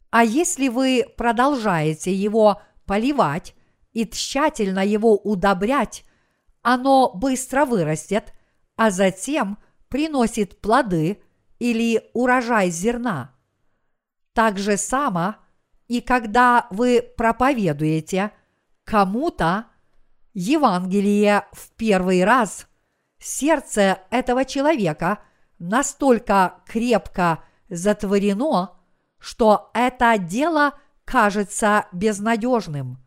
А если вы продолжаете его поливать и тщательно его удобрять, оно быстро вырастет, а затем приносит плоды – или урожай зерна. Так же само и когда вы проповедуете кому-то Евангелие в первый раз, сердце этого человека настолько крепко затворено, что это дело кажется безнадежным.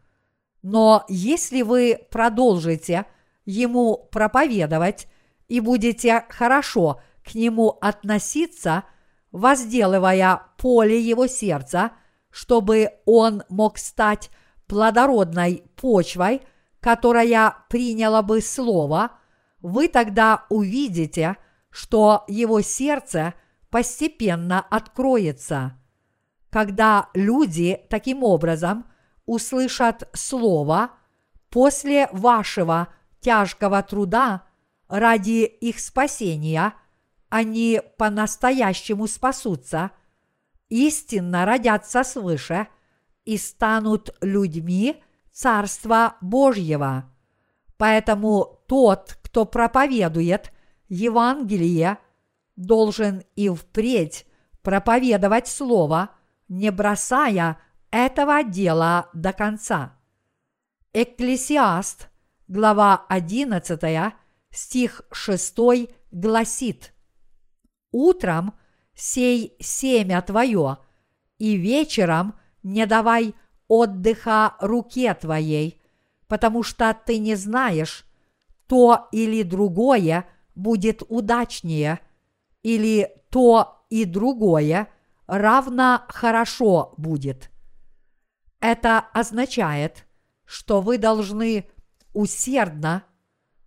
Но если вы продолжите ему проповедовать и будете хорошо к нему относиться, возделывая поле его сердца, чтобы он мог стать плодородной почвой, которая приняла бы слово, вы тогда увидите, что его сердце постепенно откроется. Когда люди таким образом услышат слово после вашего тяжкого труда ради их спасения – они по-настоящему спасутся, истинно родятся свыше и станут людьми Царства Божьего. Поэтому тот, кто проповедует Евангелие, должен и впредь проповедовать Слово, не бросая этого дела до конца. Экклесиаст, глава 11, стих 6 гласит – утром сей семя твое, и вечером не давай отдыха руке твоей, потому что ты не знаешь, то или другое будет удачнее, или то и другое равно хорошо будет. Это означает, что вы должны усердно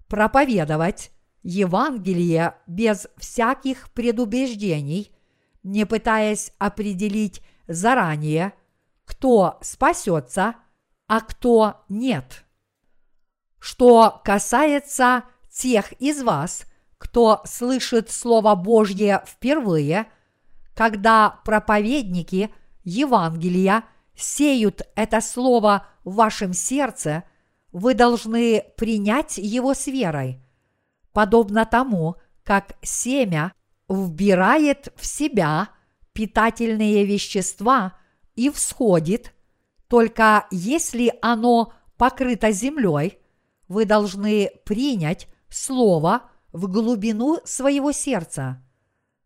проповедовать Евангелие без всяких предубеждений, не пытаясь определить заранее, кто спасется, а кто нет. Что касается тех из вас, кто слышит Слово Божье впервые, когда проповедники Евангелия сеют это Слово в вашем сердце, вы должны принять его с верой – подобно тому, как семя вбирает в себя питательные вещества и всходит, только если оно покрыто землей, вы должны принять Слово в глубину своего сердца.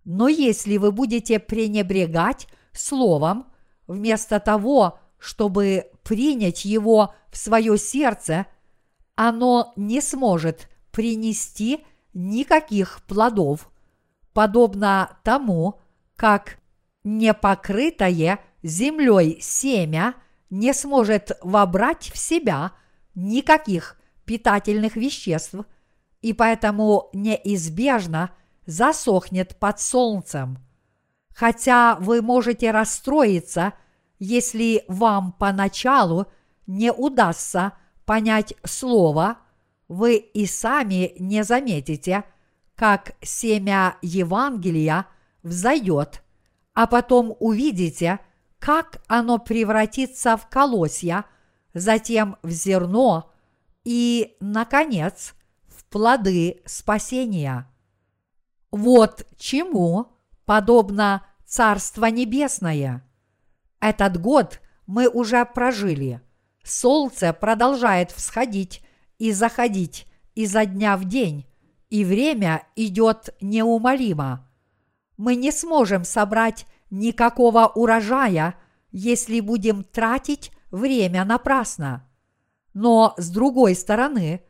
Но если вы будете пренебрегать Словом, вместо того, чтобы принять его в свое сердце, оно не сможет принести никаких плодов, подобно тому, как непокрытое землей семя не сможет вобрать в себя никаких питательных веществ и поэтому неизбежно засохнет под солнцем. Хотя вы можете расстроиться, если вам поначалу не удастся понять слово – вы и сами не заметите, как семя Евангелия взойдет, а потом увидите, как оно превратится в колосья, затем в зерно и, наконец, в плоды спасения. Вот чему подобно Царство Небесное. Этот год мы уже прожили. Солнце продолжает всходить и заходить изо дня в день, и время идет неумолимо. Мы не сможем собрать никакого урожая, если будем тратить время напрасно. Но с другой стороны,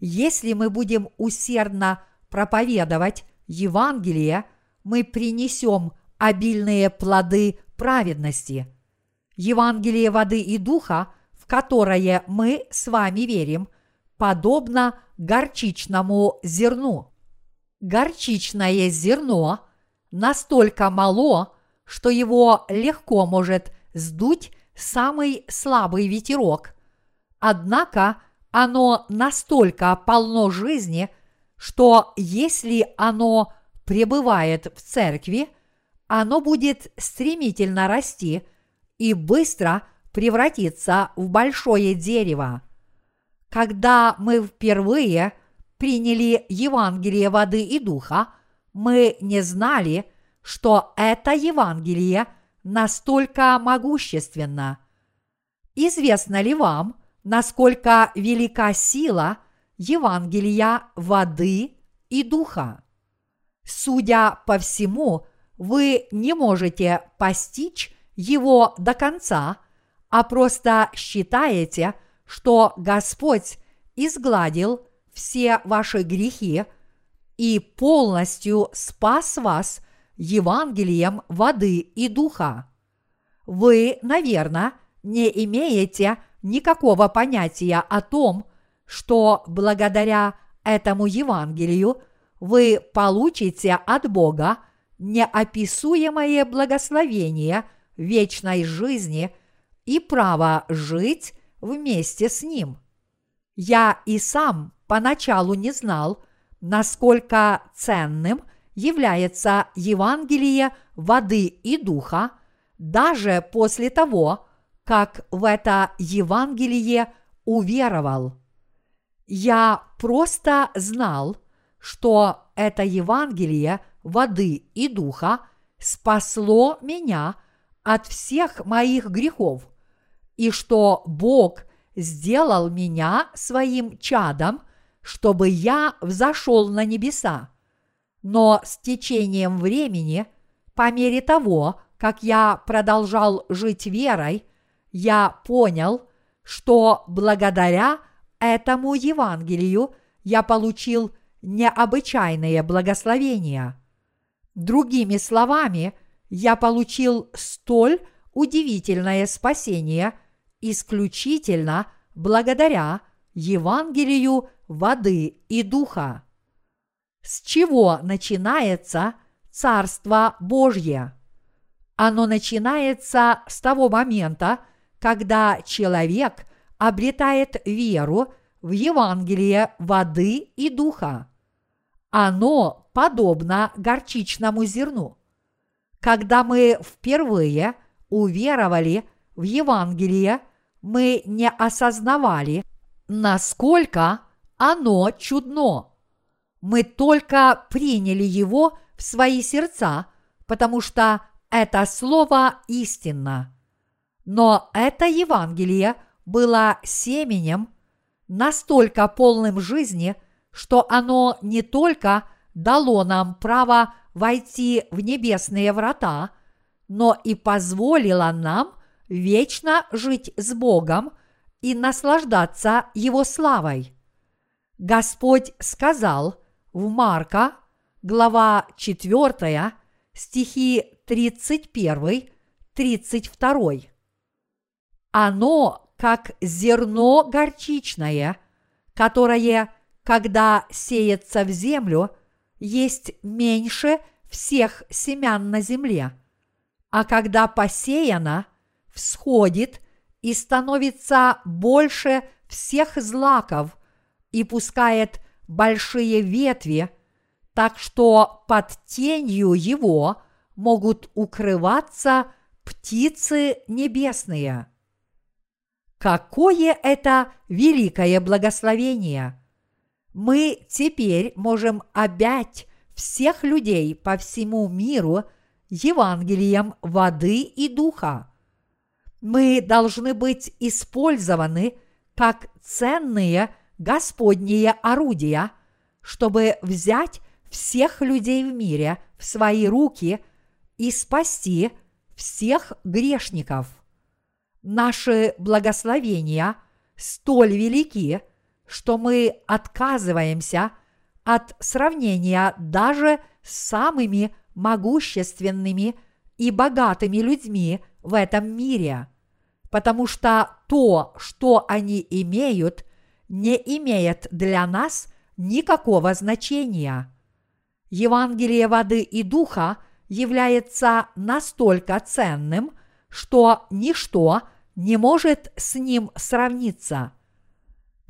если мы будем усердно проповедовать Евангелие, мы принесем обильные плоды праведности. Евангелие воды и духа, в которое мы с вами верим, подобно горчичному зерну. Горчичное зерно настолько мало, что его легко может сдуть самый слабый ветерок. Однако оно настолько полно жизни, что если оно пребывает в церкви, оно будет стремительно расти и быстро превратиться в большое дерево. Когда мы впервые приняли Евангелие воды и духа, мы не знали, что это Евангелие настолько могущественно. Известно ли вам, насколько велика сила Евангелия воды и духа? Судя по всему, вы не можете постичь его до конца, а просто считаете, что Господь изгладил все ваши грехи и полностью спас вас Евангелием воды и духа. Вы, наверное, не имеете никакого понятия о том, что благодаря этому Евангелию вы получите от Бога неописуемое благословение вечной жизни и право жить вместе с Ним. Я и сам поначалу не знал, насколько ценным является Евангелие воды и духа, даже после того, как в это Евангелие уверовал. Я просто знал, что это Евангелие воды и духа спасло меня от всех моих грехов, и что Бог сделал меня своим чадом, чтобы я взошел на небеса. Но с течением времени, по мере того, как я продолжал жить верой, я понял, что благодаря этому Евангелию я получил необычайные благословения. Другими словами, я получил столь удивительное спасение исключительно благодаря Евангелию воды и духа. С чего начинается Царство Божье? Оно начинается с того момента, когда человек обретает веру в Евангелие воды и духа. Оно подобно горчичному зерну. Когда мы впервые уверовали в Евангелие, мы не осознавали, насколько оно чудно. Мы только приняли его в свои сердца, потому что это слово истинно. Но это Евангелие было семенем, настолько полным жизни, что оно не только дало нам право войти в небесные врата, но и позволило нам вечно жить с Богом и наслаждаться Его славой. Господь сказал в Марка, глава 4, стихи 31-32. Оно, как зерно горчичное, которое, когда сеется в землю, есть меньше всех семян на земле, а когда посеяно, всходит и становится больше всех злаков и пускает большие ветви, так что под тенью его могут укрываться птицы небесные. Какое это великое благословение! Мы теперь можем обять всех людей по всему миру Евангелием воды и духа. Мы должны быть использованы как ценные Господние орудия, чтобы взять всех людей в мире в свои руки и спасти всех грешников. Наши благословения столь велики, что мы отказываемся от сравнения даже с самыми могущественными и богатыми людьми в этом мире, потому что то, что они имеют, не имеет для нас никакого значения. Евангелие воды и духа является настолько ценным, что ничто не может с ним сравниться.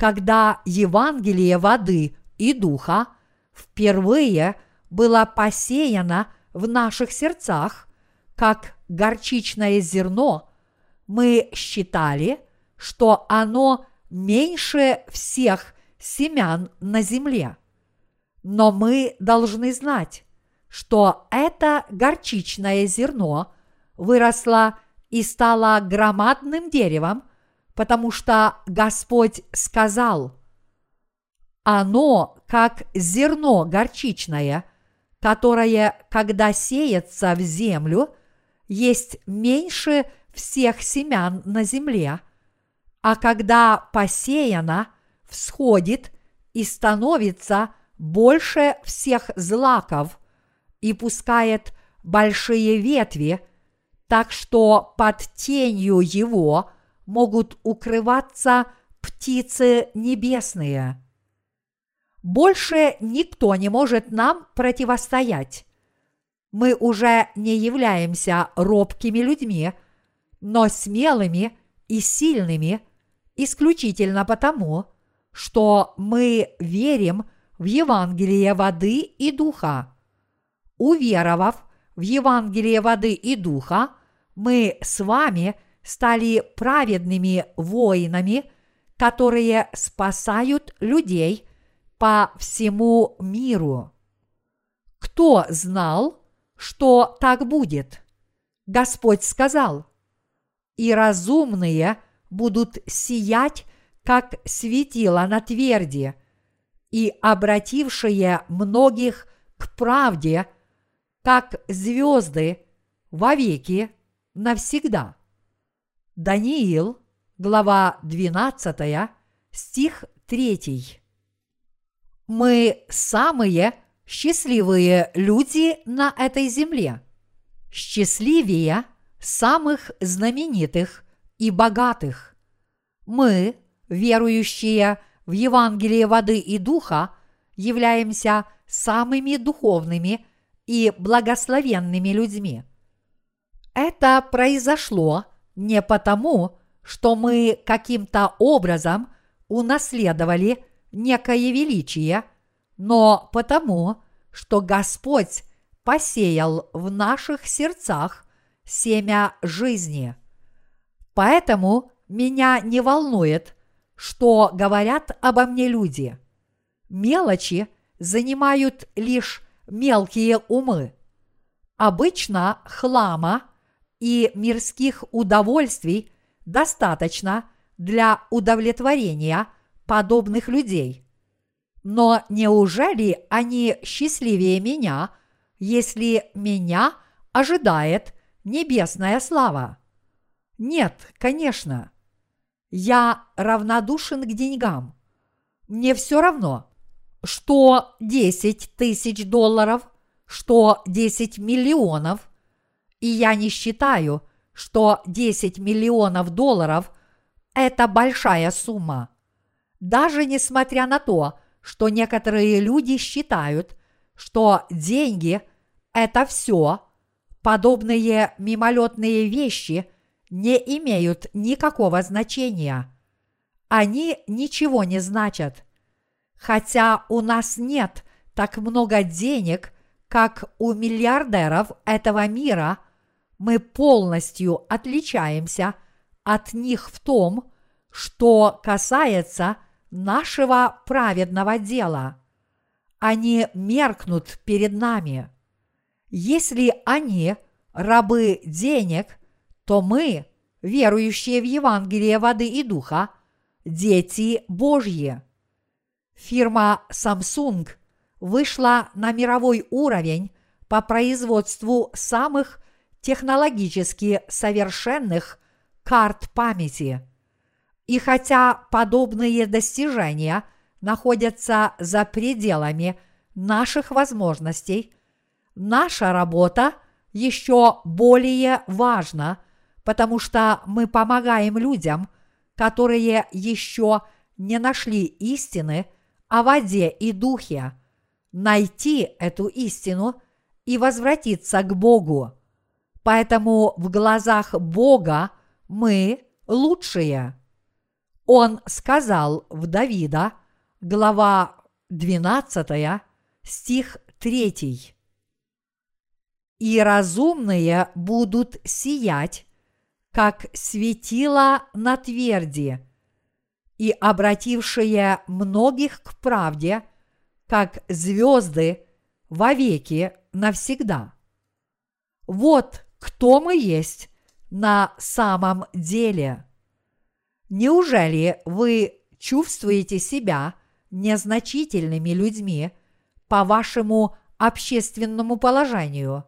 Когда Евангелие воды и духа впервые было посеяно в наших сердцах, как горчичное зерно, мы считали, что оно меньше всех семян на земле. Но мы должны знать, что это горчичное зерно выросло и стало громадным деревом, потому что Господь сказал, оно как зерно горчичное, которое, когда сеется в землю, есть меньше всех семян на земле, а когда посеяно, всходит и становится больше всех злаков и пускает большие ветви, так что под тенью его могут укрываться птицы небесные. Больше никто не может нам противостоять. Мы уже не являемся робкими людьми, но смелыми и сильными исключительно потому, что мы верим в Евангелие воды и духа. Уверовав в Евангелие воды и духа, мы с вами стали праведными воинами, которые спасают людей по всему миру. Кто знал, что так будет? Господь сказал, и разумные будут сиять, как светило на тверди, и обратившие многих к правде, как звезды вовеки навсегда. Даниил, глава 12, стих 3. Мы самые счастливые люди на этой земле. Счастливее самых знаменитых и богатых. Мы, верующие в Евангелие воды и духа, являемся самыми духовными и благословенными людьми. Это произошло не потому, что мы каким-то образом унаследовали некое величие, но потому, что Господь посеял в наших сердцах семя жизни. Поэтому меня не волнует, что говорят обо мне люди. Мелочи занимают лишь мелкие умы. Обычно хлама и мирских удовольствий достаточно для удовлетворения подобных людей. Но неужели они счастливее меня, если меня ожидает небесная слава? Нет, конечно. Я равнодушен к деньгам. Мне все равно, что 10 тысяч долларов, что 10 миллионов, и я не считаю, что 10 миллионов долларов – это большая сумма. Даже несмотря на то, что некоторые люди считают, что деньги – это все, подобные мимолетные вещи не имеют никакого значения. Они ничего не значат. Хотя у нас нет так много денег, как у миллиардеров этого мира, мы полностью отличаемся от них в том, что касается нашего праведного дела. Они меркнут перед нами. Если они рабы денег, то мы, верующие в Евангелие воды и духа, дети Божьи. Фирма Samsung вышла на мировой уровень по производству самых технологически совершенных карт памяти. И хотя подобные достижения находятся за пределами наших возможностей, наша работа еще более важна, потому что мы помогаем людям, которые еще не нашли истины о воде и духе, найти эту истину и возвратиться к Богу. Поэтому в глазах Бога мы лучшие. Он сказал в Давида, глава 12, стих 3. «И разумные будут сиять, как светило на тверди, и обратившие многих к правде, как звезды вовеки навсегда. Вот кто мы есть на самом деле. Неужели вы чувствуете себя незначительными людьми по вашему общественному положению?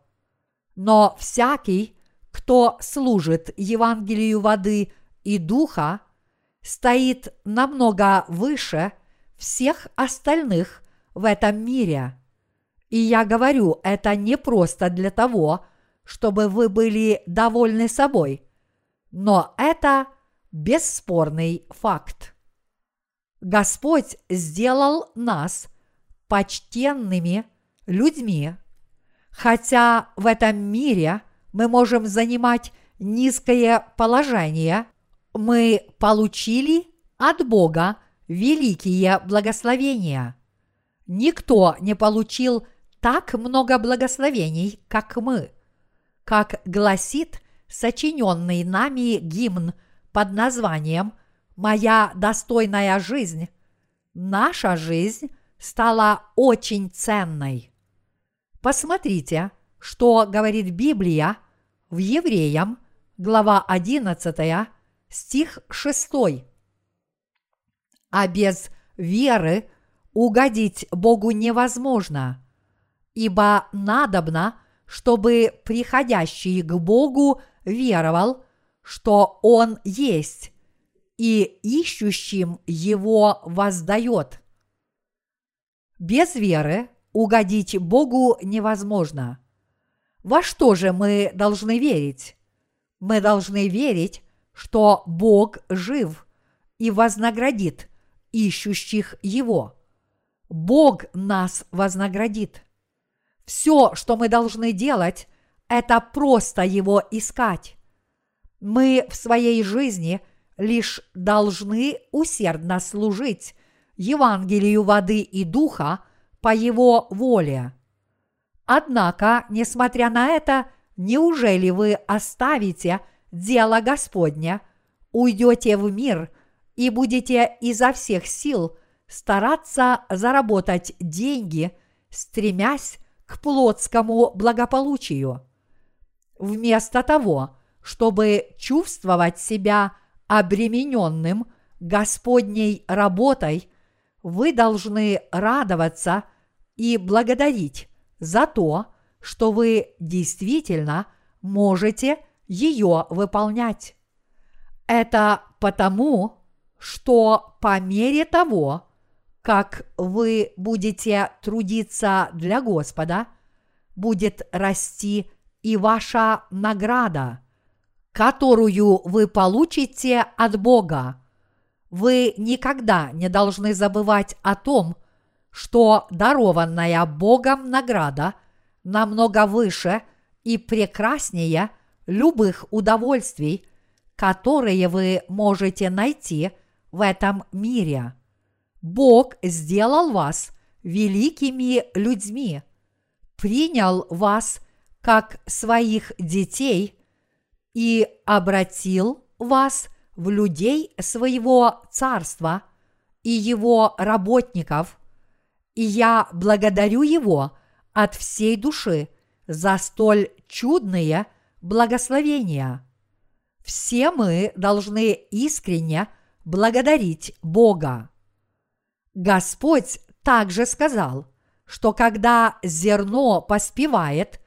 Но всякий, кто служит Евангелию воды и духа, стоит намного выше всех остальных в этом мире. И я говорю это не просто для того, чтобы вы были довольны собой, но это бесспорный факт. Господь сделал нас почтенными людьми, хотя в этом мире мы можем занимать низкое положение, мы получили от Бога великие благословения. Никто не получил так много благословений, как мы. Как гласит сочиненный нами гимн под названием «Моя достойная жизнь», наша жизнь стала очень ценной. Посмотрите, что говорит Библия в Евреям, глава 11, стих 6. А без веры угодить Богу невозможно, ибо надобно, чтобы приходящий к Богу веровал, что Он есть, и ищущим Его воздает. Без веры угодить Богу невозможно. Во что же мы должны верить? Мы должны верить, что Бог жив и вознаградит ищущих Его. Бог нас вознаградит. Все, что мы должны делать, это просто Его искать. Мы в своей жизни лишь должны усердно служить Евангелию воды и духа по Его воле. Однако, несмотря на это, неужели вы оставите дело Господня, уйдете в мир и будете изо всех сил стараться заработать деньги, стремясь к плотскому благополучию? Вместо того, чтобы чувствовать себя обремененным Господней работой, вы должны радоваться и благодарить за то, что вы действительно можете ее выполнять. Это потому, что по мере того, как вы будете трудиться для Господа, будет расти и ваша награда, которую вы получите от Бога. Вы никогда не должны забывать о том, что дарованная Богом награда намного выше и прекраснее любых удовольствий, которые вы можете найти в этом мире. Бог сделал вас великими людьми – принял вас как своих детей и обратил вас в людей своего царства и его работников, и я благодарю его от всей души за столь чудные благословения. Все мы должны искренне благодарить Бога. Господь также сказал, что когда зерно поспевает,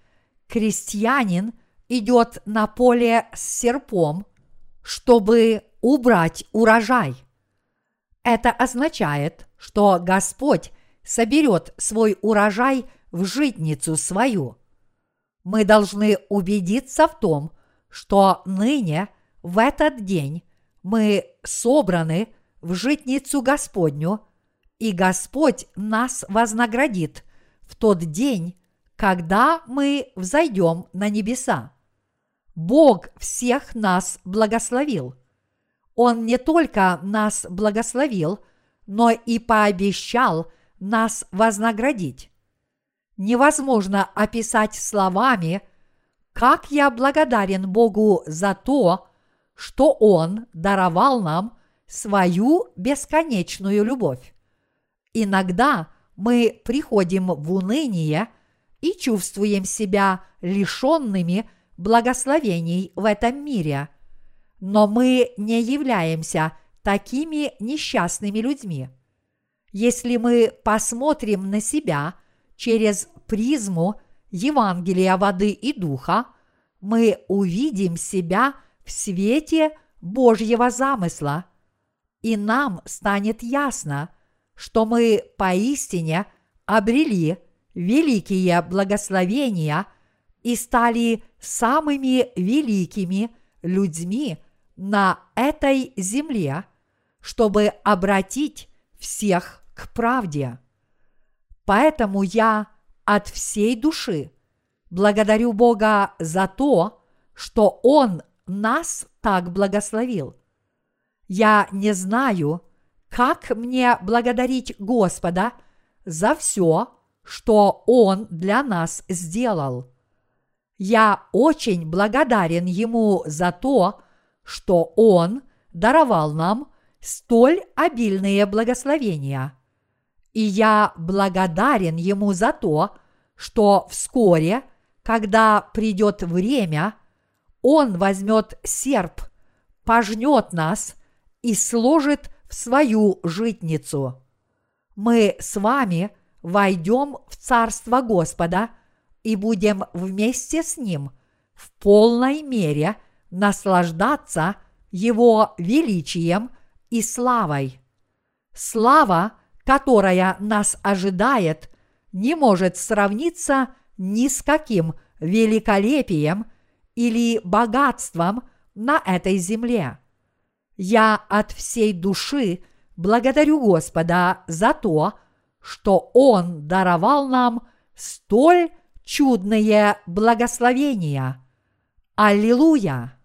крестьянин идет на поле с серпом, чтобы убрать урожай. Это означает, что Господь соберет свой урожай в житницу свою. Мы должны убедиться в том, что ныне, в этот день, мы собраны в житницу Господню, и Господь нас вознаградит в тот день, когда мы взойдем на небеса. Бог всех нас благословил. Он не только нас благословил, но и пообещал нас вознаградить. Невозможно описать словами, как я благодарен Богу за то, что Он даровал нам свою бесконечную любовь. Иногда мы приходим в уныние и чувствуем себя лишенными благословений в этом мире, но мы не являемся такими несчастными людьми. Если мы посмотрим на себя через призму Евангелия воды и духа, мы увидим себя в свете Божьего замысла, и нам станет ясно, что мы поистине обрели великие благословения и стали самыми великими людьми на этой земле, чтобы обратить всех к правде. Поэтому я от всей души благодарю Бога за то, что Он нас так благословил. Я не знаю, как мне благодарить Господа за все, что Он для нас сделал. Я очень благодарен Ему за то, что Он даровал нам столь обильные благословения. И я благодарен Ему за то, что вскоре, когда придет время, Он возьмет серп, пожнет нас и сложит свою житницу. Мы с вами войдем в Царство Господа и будем вместе с Ним в полной мере наслаждаться Его величием и славой. Слава, которая нас ожидает, не может сравниться ни с каким великолепием или богатством на этой земле. Я от всей души благодарю Господа за то, что Он даровал нам столь чудные благословения. Аллилуйя!